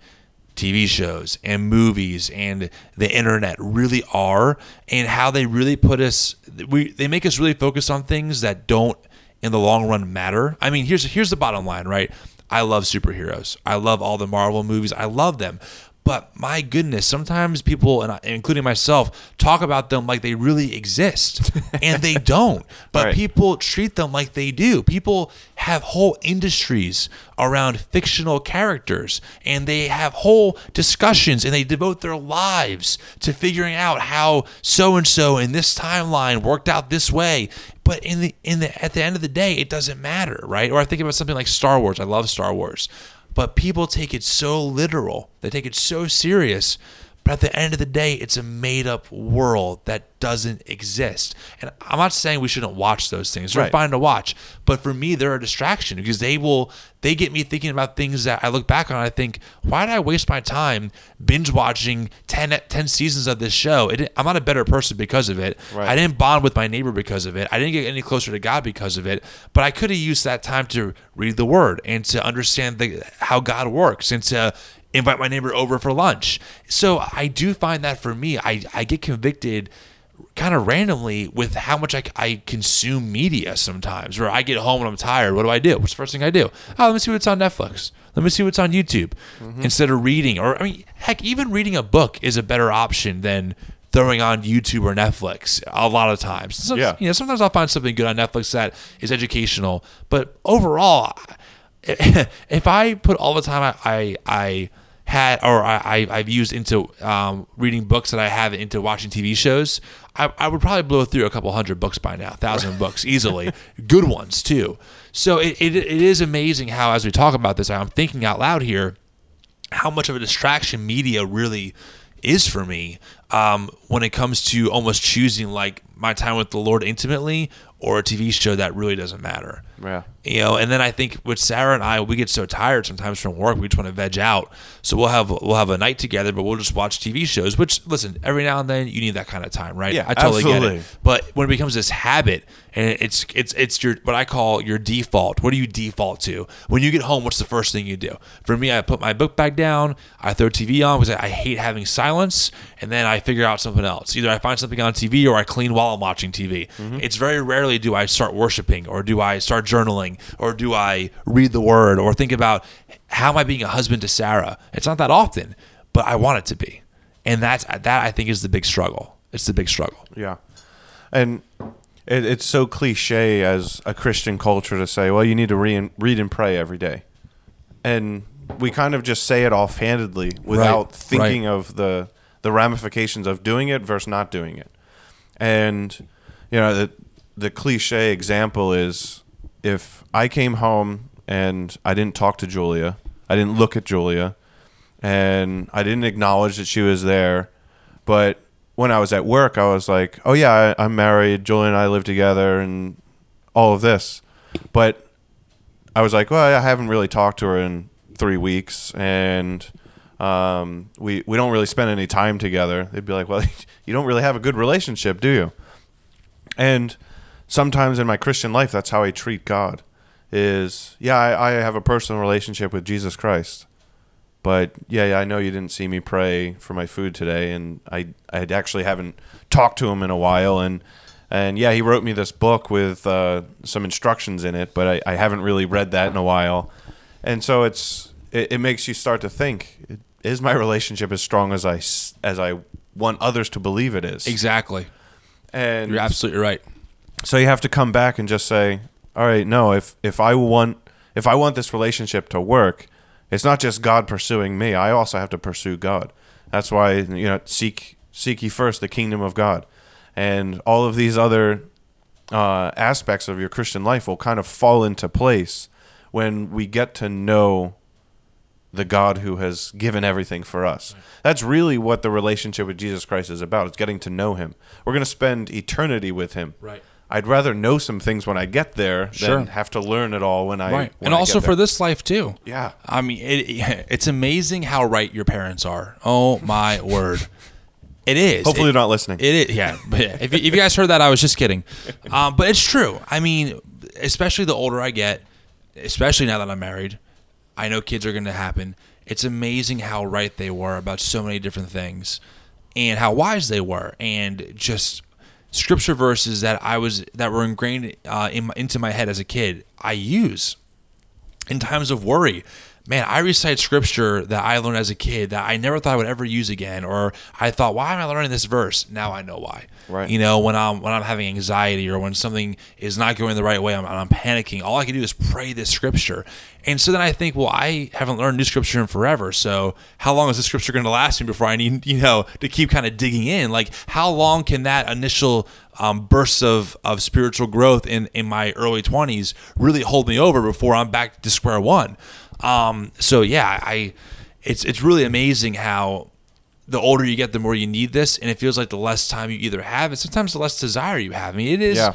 TV shows and movies and the internet really are and how they really put us we they make us really focus on things that don't in the long run matter. I mean, here's here's the bottom line, right? I love superheroes. I love all the Marvel movies. I love them. But my goodness, sometimes people, and I, including myself, talk about them like they really exist, and they don't. But Right. people treat them like they do. People have whole industries around fictional characters, and they have whole discussions, and they devote their lives to figuring out how so and so in this timeline worked out this way. But in the in the at the end of the day, it doesn't matter, right? Or I think about something like Star Wars. I love Star Wars but people take it so literal. They take it so serious. But at the end of the day, it's a made up world that doesn't exist. And I'm not saying we shouldn't watch those things. They're Right. fine to watch. But for me, they're a distraction because they will they get me thinking about things that I look back on and I think, why did I waste my time binge watching 10, 10 seasons of this show? It, I'm not a better person because of it. Right. I didn't bond with my neighbor because of it. I didn't get any closer to God because of it. But I could have used that time to read the Word and to understand the, how God works and to invite my neighbor over for lunch. So I do find that for me, I, I get convicted kind of randomly with how much I, I consume media sometimes. Where I get home and I'm tired. What do I do? What's the first thing I do? Oh, let me see what's on Netflix. Let me see what's on YouTube. Mm-hmm. Instead of reading, or I mean, heck, even reading a book is a better option than throwing on YouTube or Netflix a lot of times. So, Yeah. You know, sometimes I'll find something good on Netflix that is educational, but overall, if I put all the time I I, I had or I, I I've used into um, reading books that I have into watching TV shows, I, I would probably blow through a couple hundred books by now, thousand books easily, good ones too. So it, it, it is amazing how as we talk about this, I'm thinking out loud here how much of a distraction media really is for me um, when it comes to almost choosing like my time with the Lord intimately or a TV show that really doesn't matter. Yeah. You know, and then I think with Sarah and I, we get so tired sometimes from work, we just want to veg out. So we'll have we'll have a night together, but we'll just watch TV shows. Which, listen, every now and then you need that kind of time, right? Yeah, I totally get it. But when it becomes this habit, and it's it's it's your what I call your default. What do you default to when you get home? What's the first thing you do? For me, I put my book back down. I throw TV on because I hate having silence, and then I figure out something else. Either I find something on TV or I clean while I'm watching TV. Mm-hmm. It's very rarely do I start worshiping or do I start journaling or do I read the Word or think about how am I being a husband to Sarah. It's not that often, but I want it to be, and that's that I think is the big struggle. It's the big struggle. Yeah, and it, it's so cliche as a Christian culture to say, "Well, you need to re- read and pray every day," and we kind of just say it offhandedly without Right, thinking of the the ramifications of doing it versus not doing it. And you know, the the cliche example is if I came home and I didn't talk to Julia, I didn't look at Julia, and I didn't acknowledge that she was there, but when I was at work, I was like, "Oh yeah, I, I'm married. Julia and I live together, and all of this." But I was like, "Well, I haven't really talked to her in three weeks, and um, we we don't really spend any time together." They'd be like, "Well, you don't really have a good relationship, do you?" And sometimes in my Christian life, that's how I treat God. Is yeah, I, I have a personal relationship with Jesus Christ, but yeah, yeah, I know you didn't see me pray for my food today, and I I actually haven't talked to him in a while, and And yeah, he wrote me this book with uh, some instructions in it, but I, I haven't really read that in a while. And so it's it, it makes you start to think: Is my relationship as strong as I as I want others to believe it is? Exactly. And You're absolutely right. so you have to come back and just say, "All right, no, if if I want if I want this relationship to work, it's not just God pursuing me. I also have to pursue God. That's why you know seek seek ye first the kingdom of God, and all of these other uh, aspects of your Christian life will kind of fall into place when we get to know the God who has given everything for us. That's really what the relationship with Jesus Christ is about. It's getting to know him. We're going to spend eternity with him. Right. I'd rather know some things when I get there Sure. than have to learn it all when I Right. when And I also for this life too. Yeah. I mean, it, it's amazing how right your parents are. Oh my word. It is. Hopefully It- they're not listening. It is, yeah. Yeah, if, you, if you guys heard that, I was just kidding. Um, but it's true. I mean, especially the older I get, especially now that I'm married, I know kids are going to happen. It's amazing how right they were about so many different things, and how wise they were, and just scripture verses that I was that were ingrained uh, in into my head as a kid. I use in times of worry. Man, I recite scripture that I learned as a kid that I never thought I would ever use again, or I thought, why am I learning this verse? Now I know why. Right. You know, when I'm when I'm having anxiety or when something is not going the right way, I'm, I'm panicking. All I can do is pray this scripture, and so then I think, well, I haven't learned new scripture in forever. So how long is this scripture going to last me before I need, you know, to keep kind of digging in? Like, how long can that initial um, bursts of of spiritual growth in in my early 20s really hold me over before I'm back to square one? Um, so yeah, I it's it's really amazing how the older you get, the more you need this, and it feels like the less time you either have, and sometimes the less desire you have. I mean, it is Yeah.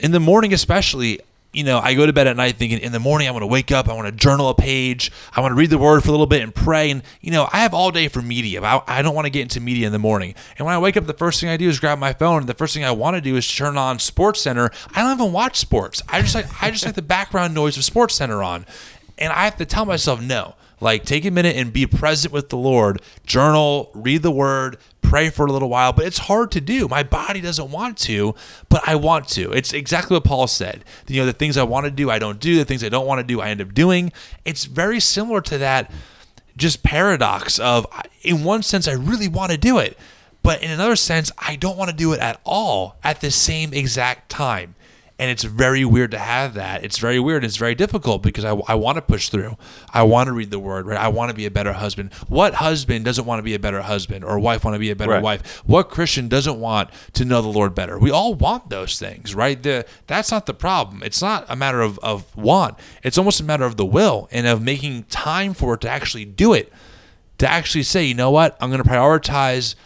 in the morning, especially. You know, I go to bed at night thinking in the morning I want to wake up, I want to journal a page, I want to read the word for a little bit and pray. And you know, I have all day for media. I, I don't want to get into media in the morning. And when I wake up, the first thing I do is grab my phone. And the first thing I want to do is turn on Sports Center. I don't even watch sports. I just like I just like the background noise of Sports Center on, and I have to tell myself no. Like, take a minute and be present with the Lord. Journal, read the word, pray for a little while. But it's hard to do. My body doesn't want to, but I want to. It's exactly what Paul said. You know, the things I want to do, I don't do. The things I don't want to do, I end up doing. It's very similar to that just paradox of, in one sense, I really want to do it. But in another sense, I don't want to do it at all at the same exact time. And it's very weird to have that. It's very weird. It's very difficult because I, I want to push through. I want to read the word, right? I want to be a better husband. What husband doesn't want to be a better husband or wife want to be a better Right. wife? What Christian doesn't want to know the Lord better? We all want those things, right? The, that's not the problem. It's not a matter of, of want. It's almost a matter of the will and of making time for it to actually do it. To actually say, you know what? I'm going to prioritize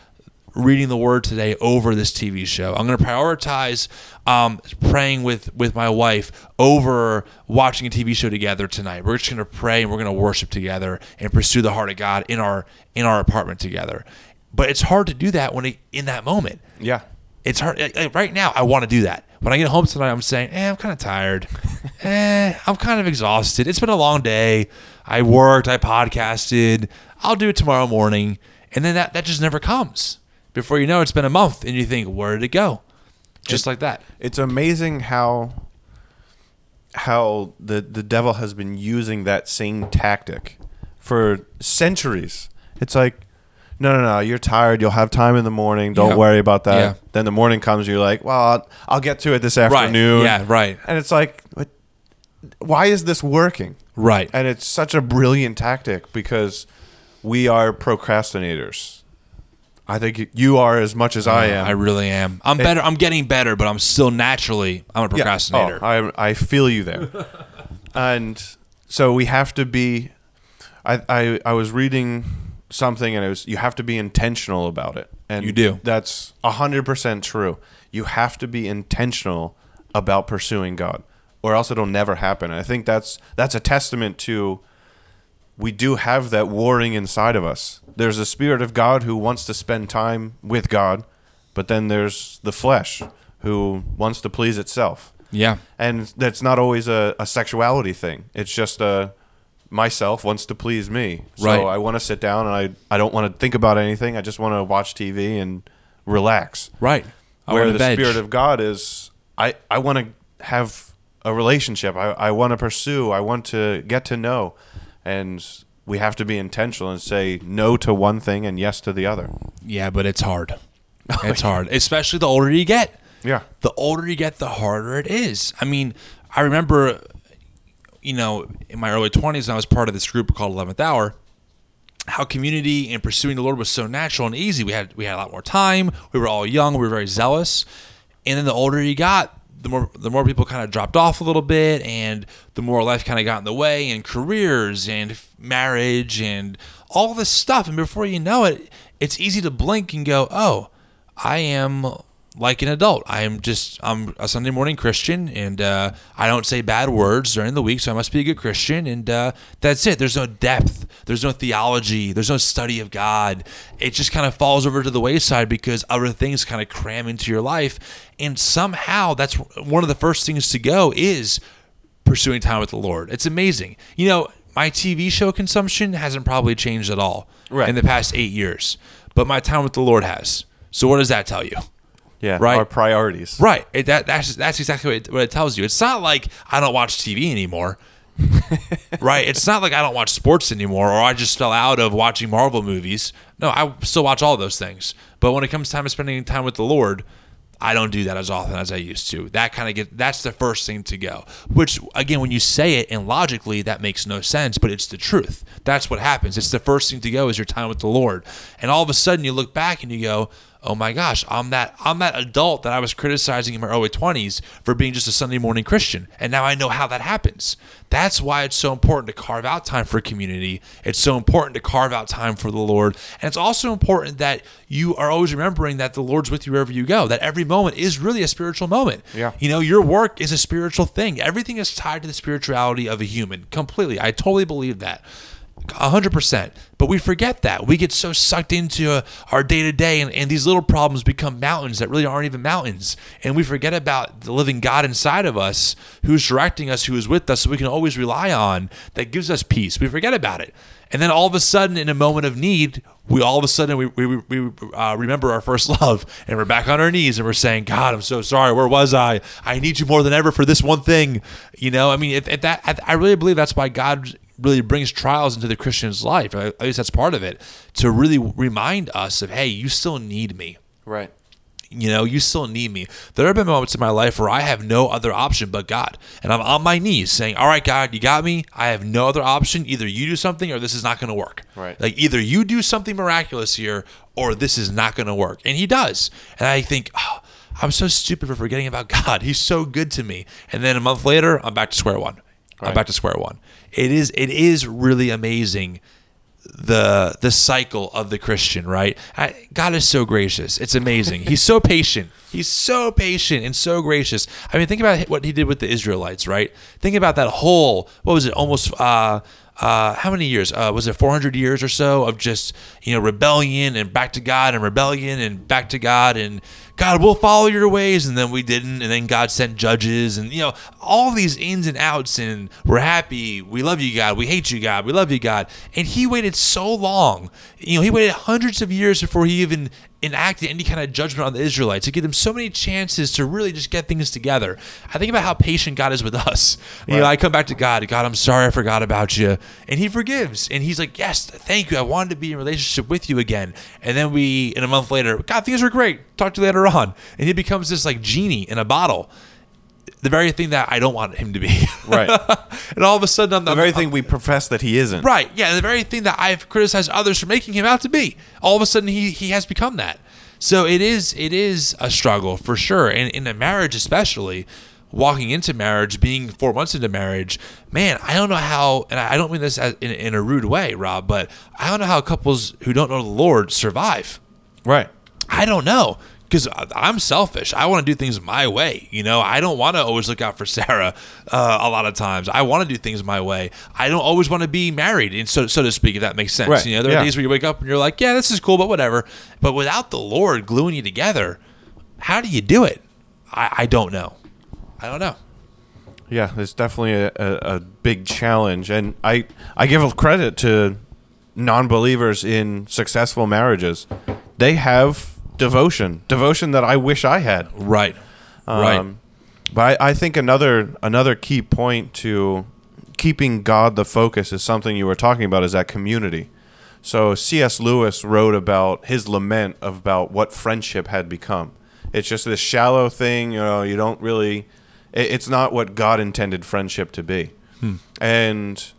reading the word today over this TV show. I'm going to prioritize um, praying with with my wife over watching a TV show together tonight. We're just going to pray and we're going to worship together and pursue the heart of God in our in our apartment together. But it's hard to do that when it, in that moment. yeah. It's hard. like, right now, I want to do that. When I get home tonight, I'm saying, "Eh, I'm kind of tired. eh, I'm kind of exhausted. It's been a long day. I worked. I podcasted. I'll do it tomorrow morning." And then that that just never comes. Before you know, it, it's been a month, and you think, "Where did it go?" Just like that. It's amazing how how the the devil has been using that same tactic for centuries. It's like, no, no, no, you're tired. You'll have time in the morning. Don't Yeah. worry about that. Yeah. Then the morning comes, you're like, well, I'll, I'll get to it this afternoon. Yeah. Right. And it's like, what, why is this working? Right. And it's such a brilliant tactic because we are procrastinators. I think you are as much as I uh, am. I really am. I'm better. I'm getting better, but I'm still naturally. I'm a Yeah. procrastinator. Oh, I I feel you there. and so we have to be I, I I was reading something and it was you have to be intentional about it. And You do. That's hundred percent true. You have to be intentional about pursuing God. Or else it'll never happen. I think that's that's a testament to we do have that warring inside of us. There's a spirit of God who wants to spend time with God, but then there's the flesh who wants to please itself. yeah. And that's not always a, a sexuality thing. It's just a myself wants to please me. So Right. I want to sit down and I, I don't want to think about anything. I just want to watch TV and relax. Right. I where the veg. spirit of God is I I want to have a relationship. I I want to pursue. I want to get to know, and we have to be intentional and say no to one thing and yes to the other. Yeah, but it's hard. Oh, it's hard, especially the older you get. Yeah. The older you get, the harder it is. I mean, I remember, you know, in my early 20s, I was part of this group called 11th Hour. How community and pursuing the Lord was so natural and easy. We had we had a lot more time. We were all young. We were very zealous. And then the older you got, the more the more people kind of dropped off a little bit, and the more life kind of got in the way, and careers and marriage and all this stuff. And before you know it, it's easy to blink and go, "Oh, I am like an adult. I am just I'm a Sunday morning Christian, and uh, I don't say bad words during the week, so I must be a good Christian. And uh, that's it. There's no depth. There's no theology. There's no study of God. It just kind of falls over to the wayside because other things kind of cram into your life, and somehow that's one of the first things to go is pursuing time with the Lord. It's amazing. You know, my TV show consumption hasn't probably changed at all Right. in the past eight years, but my time with the Lord has. So what does that tell you? Yeah. Right. Our priorities. Right. It, that, that's that's exactly what it, what it tells you. It's not like I don't watch TV anymore. right. It's not like I don't watch sports anymore or I just fell out of watching Marvel movies. No, I still watch all those things. But when it comes time to spending time with the Lord, I don't do that as often as I used to. That kind of get that's the first thing to go. Which again, when you say it and logically, that makes no sense, but it's the truth. That's what happens. It's the first thing to go is your time with the Lord, and all of a sudden you look back and you go, "Oh my gosh, I'm that I'm that adult that I was criticizing in my early 20s for being just a Sunday morning Christian, and now I know how that happens." That's why it's so important to carve out time for community. It's so important to carve out time for the Lord. And it's also important that you are always remembering that the Lord's with you wherever you go, that every moment is really a spiritual moment. Yeah. You know, your work is a spiritual thing. Everything is tied to the spirituality of a human completely. I totally believe that. 100%. But we forget that. We get so sucked into uh, our day to day, and these little problems become mountains that really aren't even mountains. And we forget about the living God inside of us who's directing us, who is with us, so we can always rely on, that gives us peace. We forget about it. And then all of a sudden, in a moment of need, we all of a sudden we, we, we uh, remember our first love and we're back on our knees and we're saying, God, I'm so sorry. Where was I? I need you more than ever for this one thing. You know, I mean, if, if that, I really believe that's why God really brings trials into the Christian's life. At least that's part of it to really remind us of, hey, you still need me. Right. You know, you still need me. There have been moments in my life where I have no other option but God. And I'm on my knees saying, All right, God, you got me. I have no other option. Either you do something or this is not going to work. Right. Like either you do something miraculous here or this is not going to work. And He does. And I think, oh, I'm so stupid for forgetting about God. He's so good to me. And then a month later, I'm back to square one. I'm back to square one. It is it is really amazing the the cycle of the Christian, right? I, God is so gracious. It's amazing. He's so patient. He's so patient and so gracious. I mean, think about what he did with the Israelites, right? Think about that whole what was it? Almost uh uh, how many years? Uh, was it 400 years or so of just you know rebellion and back to God and rebellion and back to God and God will follow your ways and then we didn't and then God sent judges and you know all these ins and outs and we're happy. We love you God. We hate you God. We love you God. And he waited so long. You know he waited hundreds of years before he even enacted any kind of judgment on the Israelites. To give them so many chances to really just get things together. I think about how patient God is with us. You know I come back to God God I'm sorry I forgot about you. And he forgives. And he's like yes thank you. I wanted to be in relationship with you again. And then we in a month later God things were great. Talk to you later on. And he becomes this like genie in a bottle the very thing that I don't want him to be Right. and all of a sudden I'm The very thing we profess that he isn't. Right. Yeah. The very thing that I've criticized others for making him out to be. All of a sudden, he he has become that. So it is it is a struggle for sure, and in a marriage especially. Walking into marriage, being four months into marriage, man, I don't know how, and I don't mean this as, in, in a rude way, Rob, but I don't know how couples who don't know the Lord survive. Right. I don't know because I'm selfish. I want to do things my way. You know, I don't want to always look out for Sarah. Uh, a lot of times, I want to do things my way. I don't always want to be married, and so so to speak, if that makes sense. Right, You know, there yeah. are days where you wake up and you're like, yeah, this is cool, but whatever. But without the Lord gluing you together, how do you do it? I, I don't know. I don't know. Yeah, it's definitely a, a, a big challenge, and I I give credit to non-believers in successful marriages. They have devotion, devotion that I wish I had. Right. right. Um, but I, I think another another key point to keeping God the focus is something you were talking about is that community. So C.S. Lewis wrote about his lament about what friendship had become. It's just this shallow thing, you know. You don't really. It, it's not what God intended friendship to be, and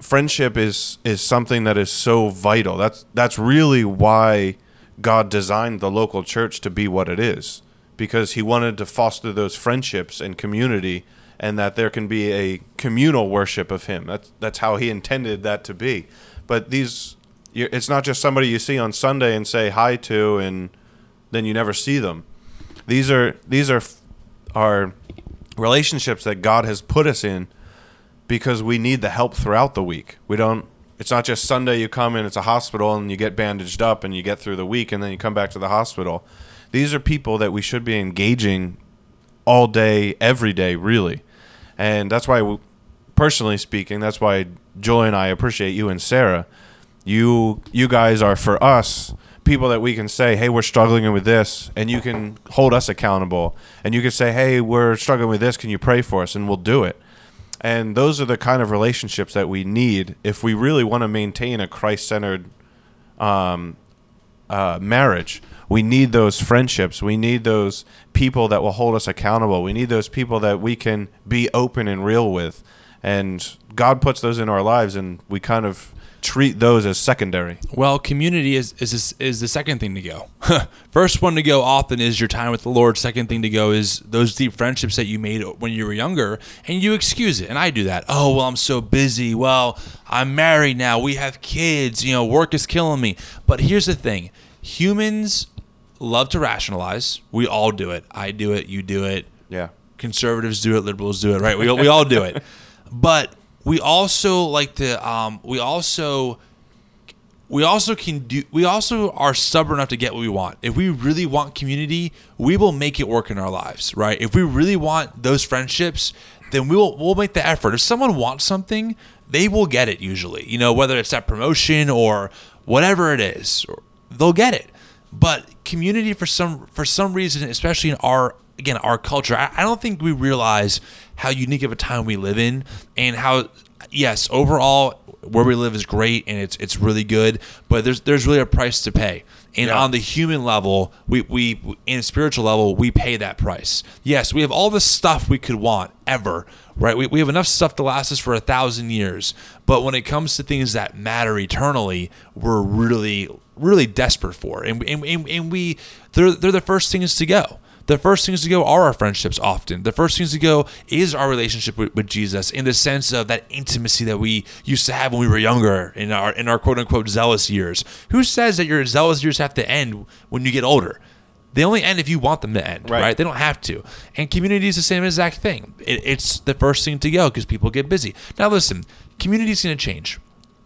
friendship is is something that is so vital. That's that's really why God designed the local church to be what it is because he wanted to foster those friendships and community and that there can be a communal worship of him. That's that's how he intended that to be. But these it's not just somebody you see on Sunday and say hi to and then you never see them. These are these are are relationships that God has put us in because we need the help throughout the week. We don't. It's not just Sunday you come in, it's a hospital, and you get bandaged up, and you get through the week, and then you come back to the hospital. These are people that we should be engaging all day, every day, really, and that's why, personally speaking, that's why Joy and I appreciate you and Sarah. You, you guys are for us people that we can say, "Hey, we're struggling with this," and you can hold us accountable, and you can say, "Hey, we're struggling with this. Can you pray for us?" and we'll do it. And those are the kind of relationships that we need if we really want to maintain a Christ centered um, uh, marriage. We need those friendships. We need those people that will hold us accountable. We need those people that we can be open and real with. And God puts those in our lives, and we kind of treat those as secondary. Well, community is is is the second thing to go. First one to go often is your time with the Lord. Second thing to go is those deep friendships that you made when you were younger, and you excuse it. And I do that. Oh well, I'm so busy. Well, I'm married now. We have kids. You know, work is killing me. But here's the thing: humans love to rationalize. We all do it. I do it. You do it Yeah. conservatives do it, liberals do it, right? We, we all do it. But we also like to, um, we also, we also can do, we also are stubborn enough to get what we want. If we really want community, we will make it work in our lives, right? If we really want those friendships, then we will, we'll make the effort. If someone wants something, they will get it usually, you know, whether it's that promotion or whatever it is, they'll get it but community for some for some reason especially in our again our culture I, I don't think we realize how unique of a time we live in and how yes overall where we live is great and it's it's really good but there's there's really a price to pay. And Yeah. on the human level we we in a spiritual level we pay that price. Yes we have all the stuff we could want ever right? We, we have enough stuff to last us for a thousand years but when it comes to things that matter eternally we're really really desperate for and, and, and, and we they're, they're the first things to go the first things to go are our friendships often the first things to go is our relationship with, with jesus in the sense of that intimacy that we used to have when we were younger in our in our quote unquote zealous years who says that your zealous years have to end when you get older they only end if you want them to end, right? Right. They don't have to. And community is the same exact thing. It, it's the first thing to go because people get busy. Now, listen, community is going to change.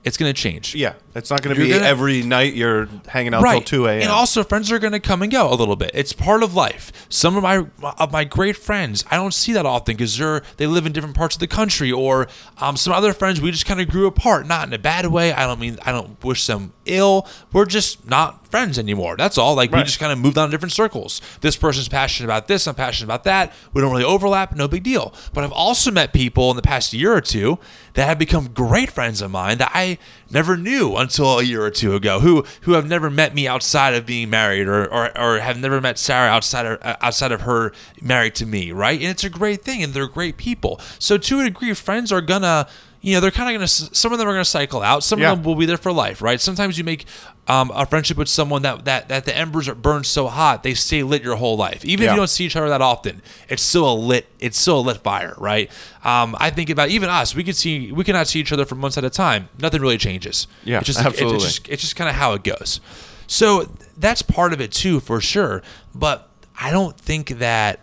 It's going to change. Yeah. It's not going to be gonna- every night you're hanging out till 2 a.m. And also, friends are going to come and go a little bit. It's part of life. Some of my of my great friends, I don't see that often because they're they live in different parts of the country, or um, some other friends we just kind of grew apart. Not in a bad way. I don't mean I don't wish them ill. We're just not friends anymore. That's all. Like we just kind of moved on to different circles. This person's passionate about this. I'm passionate about that. We don't really overlap. No big deal. But I've also met people in the past year or two that have become great friends of mine that I never knew until a year or two ago. Who who have never met me outside of being married, or or, or have never met Sarah outside of uh, outside of her married to me. Right, and it's a great thing, and they're great people. So to a degree, friends are gonna. You know, they're kind of gonna. Some of them are gonna cycle out. Some Yeah. of them will be there for life, right? Sometimes you make um, a friendship with someone that, that that the embers are burned so hot they stay lit your whole life. Even if you don't see each other that often, it's still a lit. It's still a lit fire, right? Um, I think about even us. We could see we cannot see each other for months at a time. Nothing really changes. Yeah, it's just absolutely. it's just, it's just kind of how it goes. So that's part of it too, for sure. But I don't think that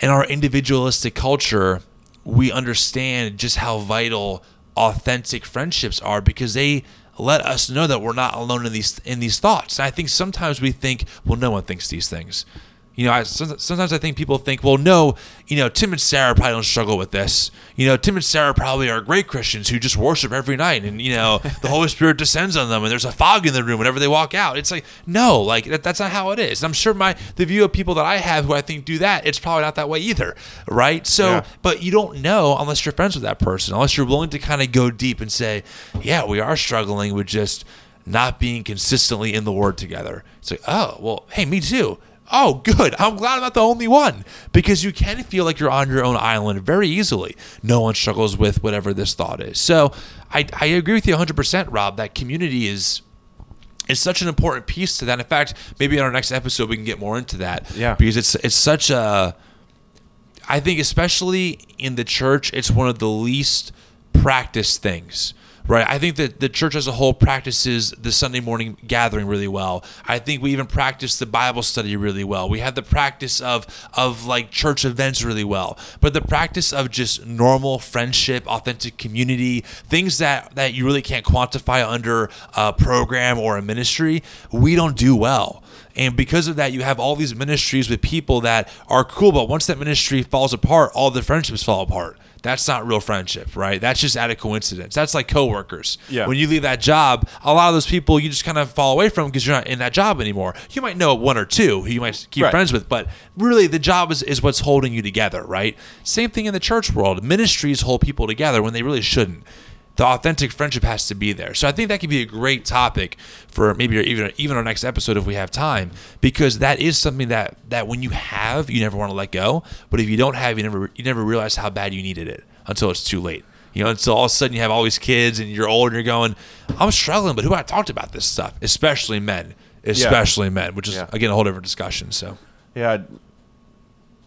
in our individualistic culture, we understand just how vital authentic friendships are because they let us know that we're not alone in these in these thoughts. And I think sometimes we think, well, no one thinks these things. You know, I, sometimes I think people think, well, no, you know, Tim and Sarah probably don't struggle with this. You know, Tim and Sarah probably are great Christians who just worship every night, and you know, the Holy Spirit descends on them, and there's a fog in the room whenever they walk out. It's like, no, like that, that's not how it is. And I'm sure my the view of people that I have who I think do that, it's probably not that way either, right? So, Yeah. but you don't know unless you're friends with that person, unless you're willing to kind of go deep and say, yeah, we are struggling with just not being consistently in the Word together. It's like, oh, well, hey, me too. Oh, good. I'm glad I'm not the only one because you can feel like you're on your own island very easily. No one struggles with whatever this thought is. So I, I agree with you 100%, Rob, that community is is such an important piece to that. In fact, maybe in our next episode we can get more into that. Yeah. Because it's it's such a I think especially in the church, it's one of the least practiced things. Right. I think that the church as a whole practices the Sunday morning gathering really well. I think we even practice the Bible study really well. We have the practice of of like church events really well. But the practice of just normal friendship, authentic community, things that that you really can't quantify under a program or a ministry, we don't do well. And because of that, you have all these ministries with people that are cool, but once that ministry falls apart, all the friendships fall apart. That's not real friendship, right? That's just out of coincidence. That's like coworkers. Yeah. When you leave that job, a lot of those people you just kind of fall away from because you're not in that job anymore. You might know one or two who you might keep Right. friends with, but really the job is, is what's holding you together, right? Same thing in the church world. Ministries hold people together when they really shouldn't the authentic friendship has to be there. So I think that could be a great topic for maybe even even our next episode if we have time, because that is something that that when you have, you never want to let go. But if you don't have, you never you never realize how bad you needed it until it's too late. You know, until all of a sudden you have all these kids and you're old and you're going, I'm struggling, but who I talked about this stuff, especially men, especially men, which is Yeah. again a whole different discussion. So Yeah,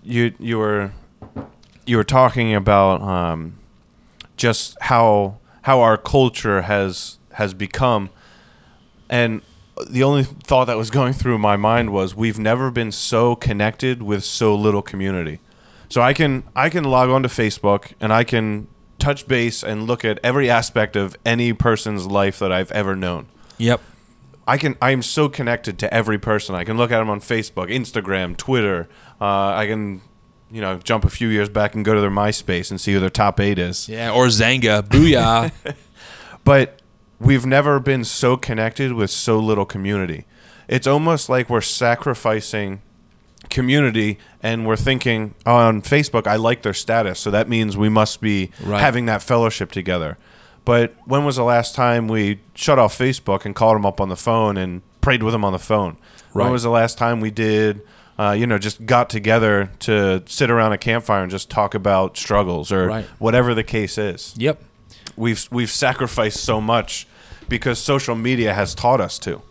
you you were you were talking about um, just how how our culture has has become, and the only thought that was going through my mind was we've never been so connected with so little community. So I can I can log on to Facebook and I can touch base and look at every aspect of any person's life that I've ever known. Yep. I can. I am so connected to every person. I can look at them on Facebook, Instagram, Twitter. Uh, I can, you know, jump a few years back and go to their MySpace and see who their top eight is. Yeah. Or Xanga. Booyah. But we've never been so connected with so little community. It's almost like we're sacrificing community and we're thinking oh, on Facebook I like their status so that means we must be Right. having that fellowship together. But when was the last time we shut off Facebook and called them up on the phone and prayed with them on the phone? Right. When was the last time we did uh, you know just got together to sit around a campfire and just talk about struggles or Right. whatever the case is? yep. we've we've sacrificed so much because social media has taught us to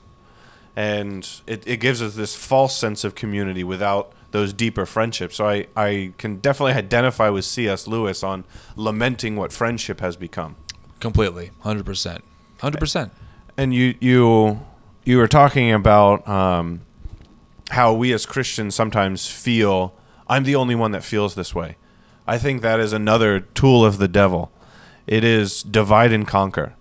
and it, it gives us this false sense of community without those deeper friendships so I, I can definitely identify with cs lewis on lamenting what friendship has become Completely. Hundred percent. Hundred percent. and you you you were talking about um, how we as Christians sometimes feel I'm the only one that feels this way. I think that is another tool of the devil. It is divide and conquer.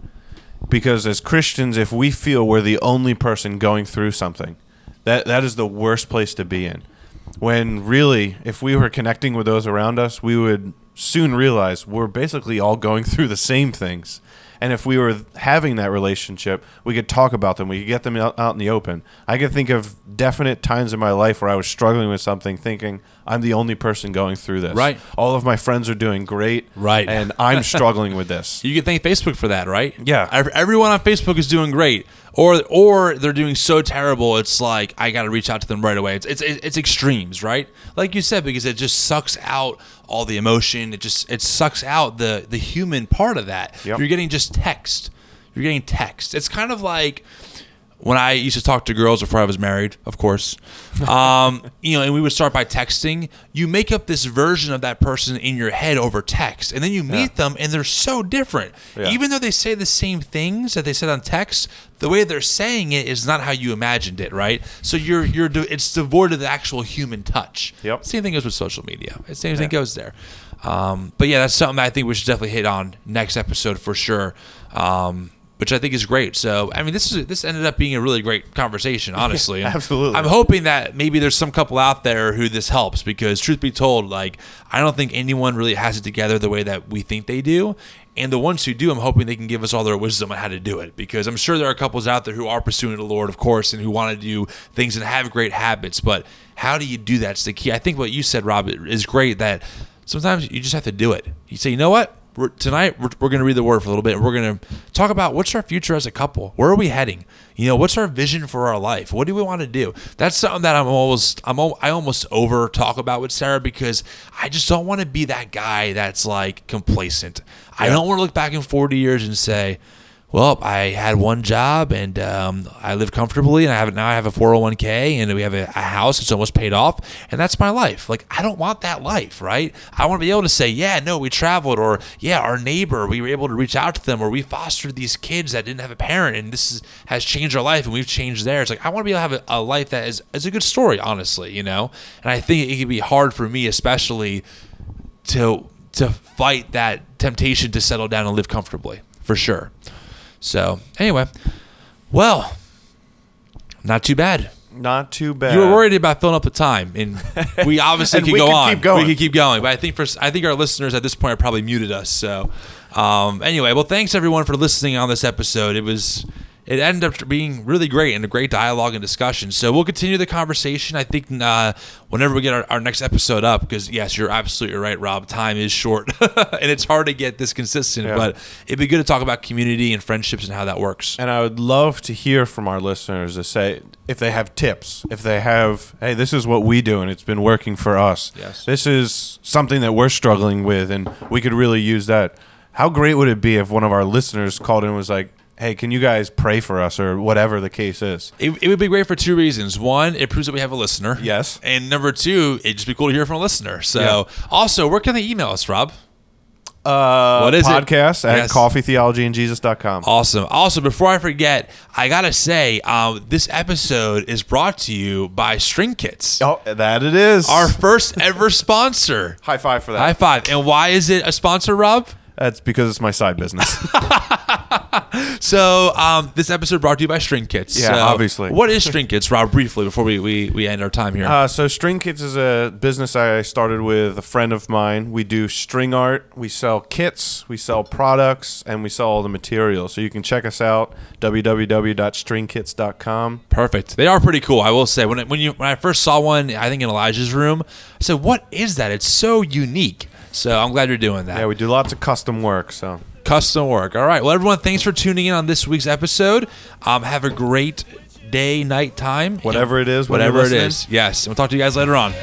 Because as Christians, if we feel we're the only person going through something, that that is the worst place to be in. When really, if we were connecting with those around us, we would soon realize we're basically all going through the same things. And if we were having that relationship, we could talk about them. We could get them out, out in the open. I could think of definite times in my life where I was struggling with something, thinking I'm the only person going through this. Right. All of my friends are doing great. Right. And I'm struggling with this. You can thank Facebook for that, right? Yeah. Everyone on Facebook is doing great, or or they're doing so terrible. It's like I got to reach out to them right away. It's, it's it's extremes, right? Like you said, because it just sucks out all the emotion. It just it sucks out the the human part of that. Yep. You're getting just text. You're getting text. It's kind of like when I used to talk to girls before I was married, of course, um, you know, and we would start by texting. You make up this version of that person in your head over text, and then you meet them, and they're so different. Yeah. Even though they say the same things that they said on text, the way they're saying it is not how you imagined it, right? So you're you're it's devoid of the actual human touch. Yep. Same thing goes with social media. Same thing goes there. Um, but yeah, that's something that I think we should definitely hit on next episode for sure. Um, which I think is great. So, I mean, this is this ended up being a really great conversation, honestly. And Absolutely. I'm hoping that maybe there's some couple out there who this helps because, truth be told, like I don't think anyone really has it together the way that we think they do. And the ones who do, I'm hoping they can give us all their wisdom on how to do it because I'm sure there are couples out there who are pursuing the Lord, of course, and who want to do things and have great habits. But how do you do that's the key. I think what you said, Rob, is great. That sometimes you just have to do it. You say, you know what? We're, tonight we're, we're going to read the word for a little bit. and We're going to talk about what's our future as a couple. Where are we heading? You know, what's our vision for our life? What do we want to do? That's something that I'm almost I'm I almost over talk about with Sarah because I just don't want to be that guy that's like complacent. I don't want to look back in 40 years and say, well, I had one job and um, I live comfortably, and I have now I have a 401k and we have a, a house that's almost paid off, and that's my life. Like I don't want that life, right? I want to be able to say, yeah, no, we traveled, or yeah, our neighbor, we were able to reach out to them, or we fostered these kids that didn't have a parent, and this is, has changed our life, and we've changed theirs. Like I want to be able to have a, a life that is is a good story, honestly, you know. And I think it can be hard for me, especially to to fight that temptation to settle down and live comfortably, for sure. So anyway, well, not too bad. Not too bad. You were worried about filling up the time, and we obviously And could we go could on. keep going. We could keep going, but I think for I think our listeners at this point are probably muted us. So um, anyway, well, thanks everyone for listening on this episode. It was it ended up being really great and a great dialogue and discussion. So we'll continue the conversation. I think uh, whenever we get our, our next episode up, because yes, you're absolutely right, Rob. Time is short, and it's hard to get this consistent. Yeah. But it'd be good to talk about community and friendships and how that works. And I would love to hear from our listeners to say if they have tips, if they have, hey, this is what we do and it's been working for us. Yes. This is something that we're struggling with and we could really use that. How great would it be if one of our listeners called in and was like, hey, can you guys pray for us or whatever the case is? It, it would be great for two reasons. One, it proves that we have a listener. Yes. And number two, it'd just be cool to hear from a listener. So, Yeah. also, where can they email us, Rob? Uh, What is it? podcast at Yes. coffeetheologyandjesus.com. Awesome. Also, before I forget, I gotta say, um, this episode is brought to you by String Kits, Oh, that it is. our first ever sponsor. high five for that. High five. And why is it a sponsor, Rob? That's because it's my side business. So, um, this episode brought to you by String Kits. Yeah, So obviously. What is String Kits, Rob? Briefly, before we, we, we end our time here. Uh, so String Kits is a business I started with a friend of mine. We do string art, we sell kits, we sell products, and we sell all the materials. So you can check us out www.stringkits.com. Perfect. They are pretty cool. I will say when it, when you when I first saw one, I think in Elijah's room, I said, "What is that? It's so unique." So I'm glad you're doing that. Yeah, we do lots of custom work. So Custom work. All right. Well, everyone, thanks for tuning in on this week's episode. Um, have a great day, night time, Whatever it is, whatever it is. Yes. And we'll talk to you guys later on.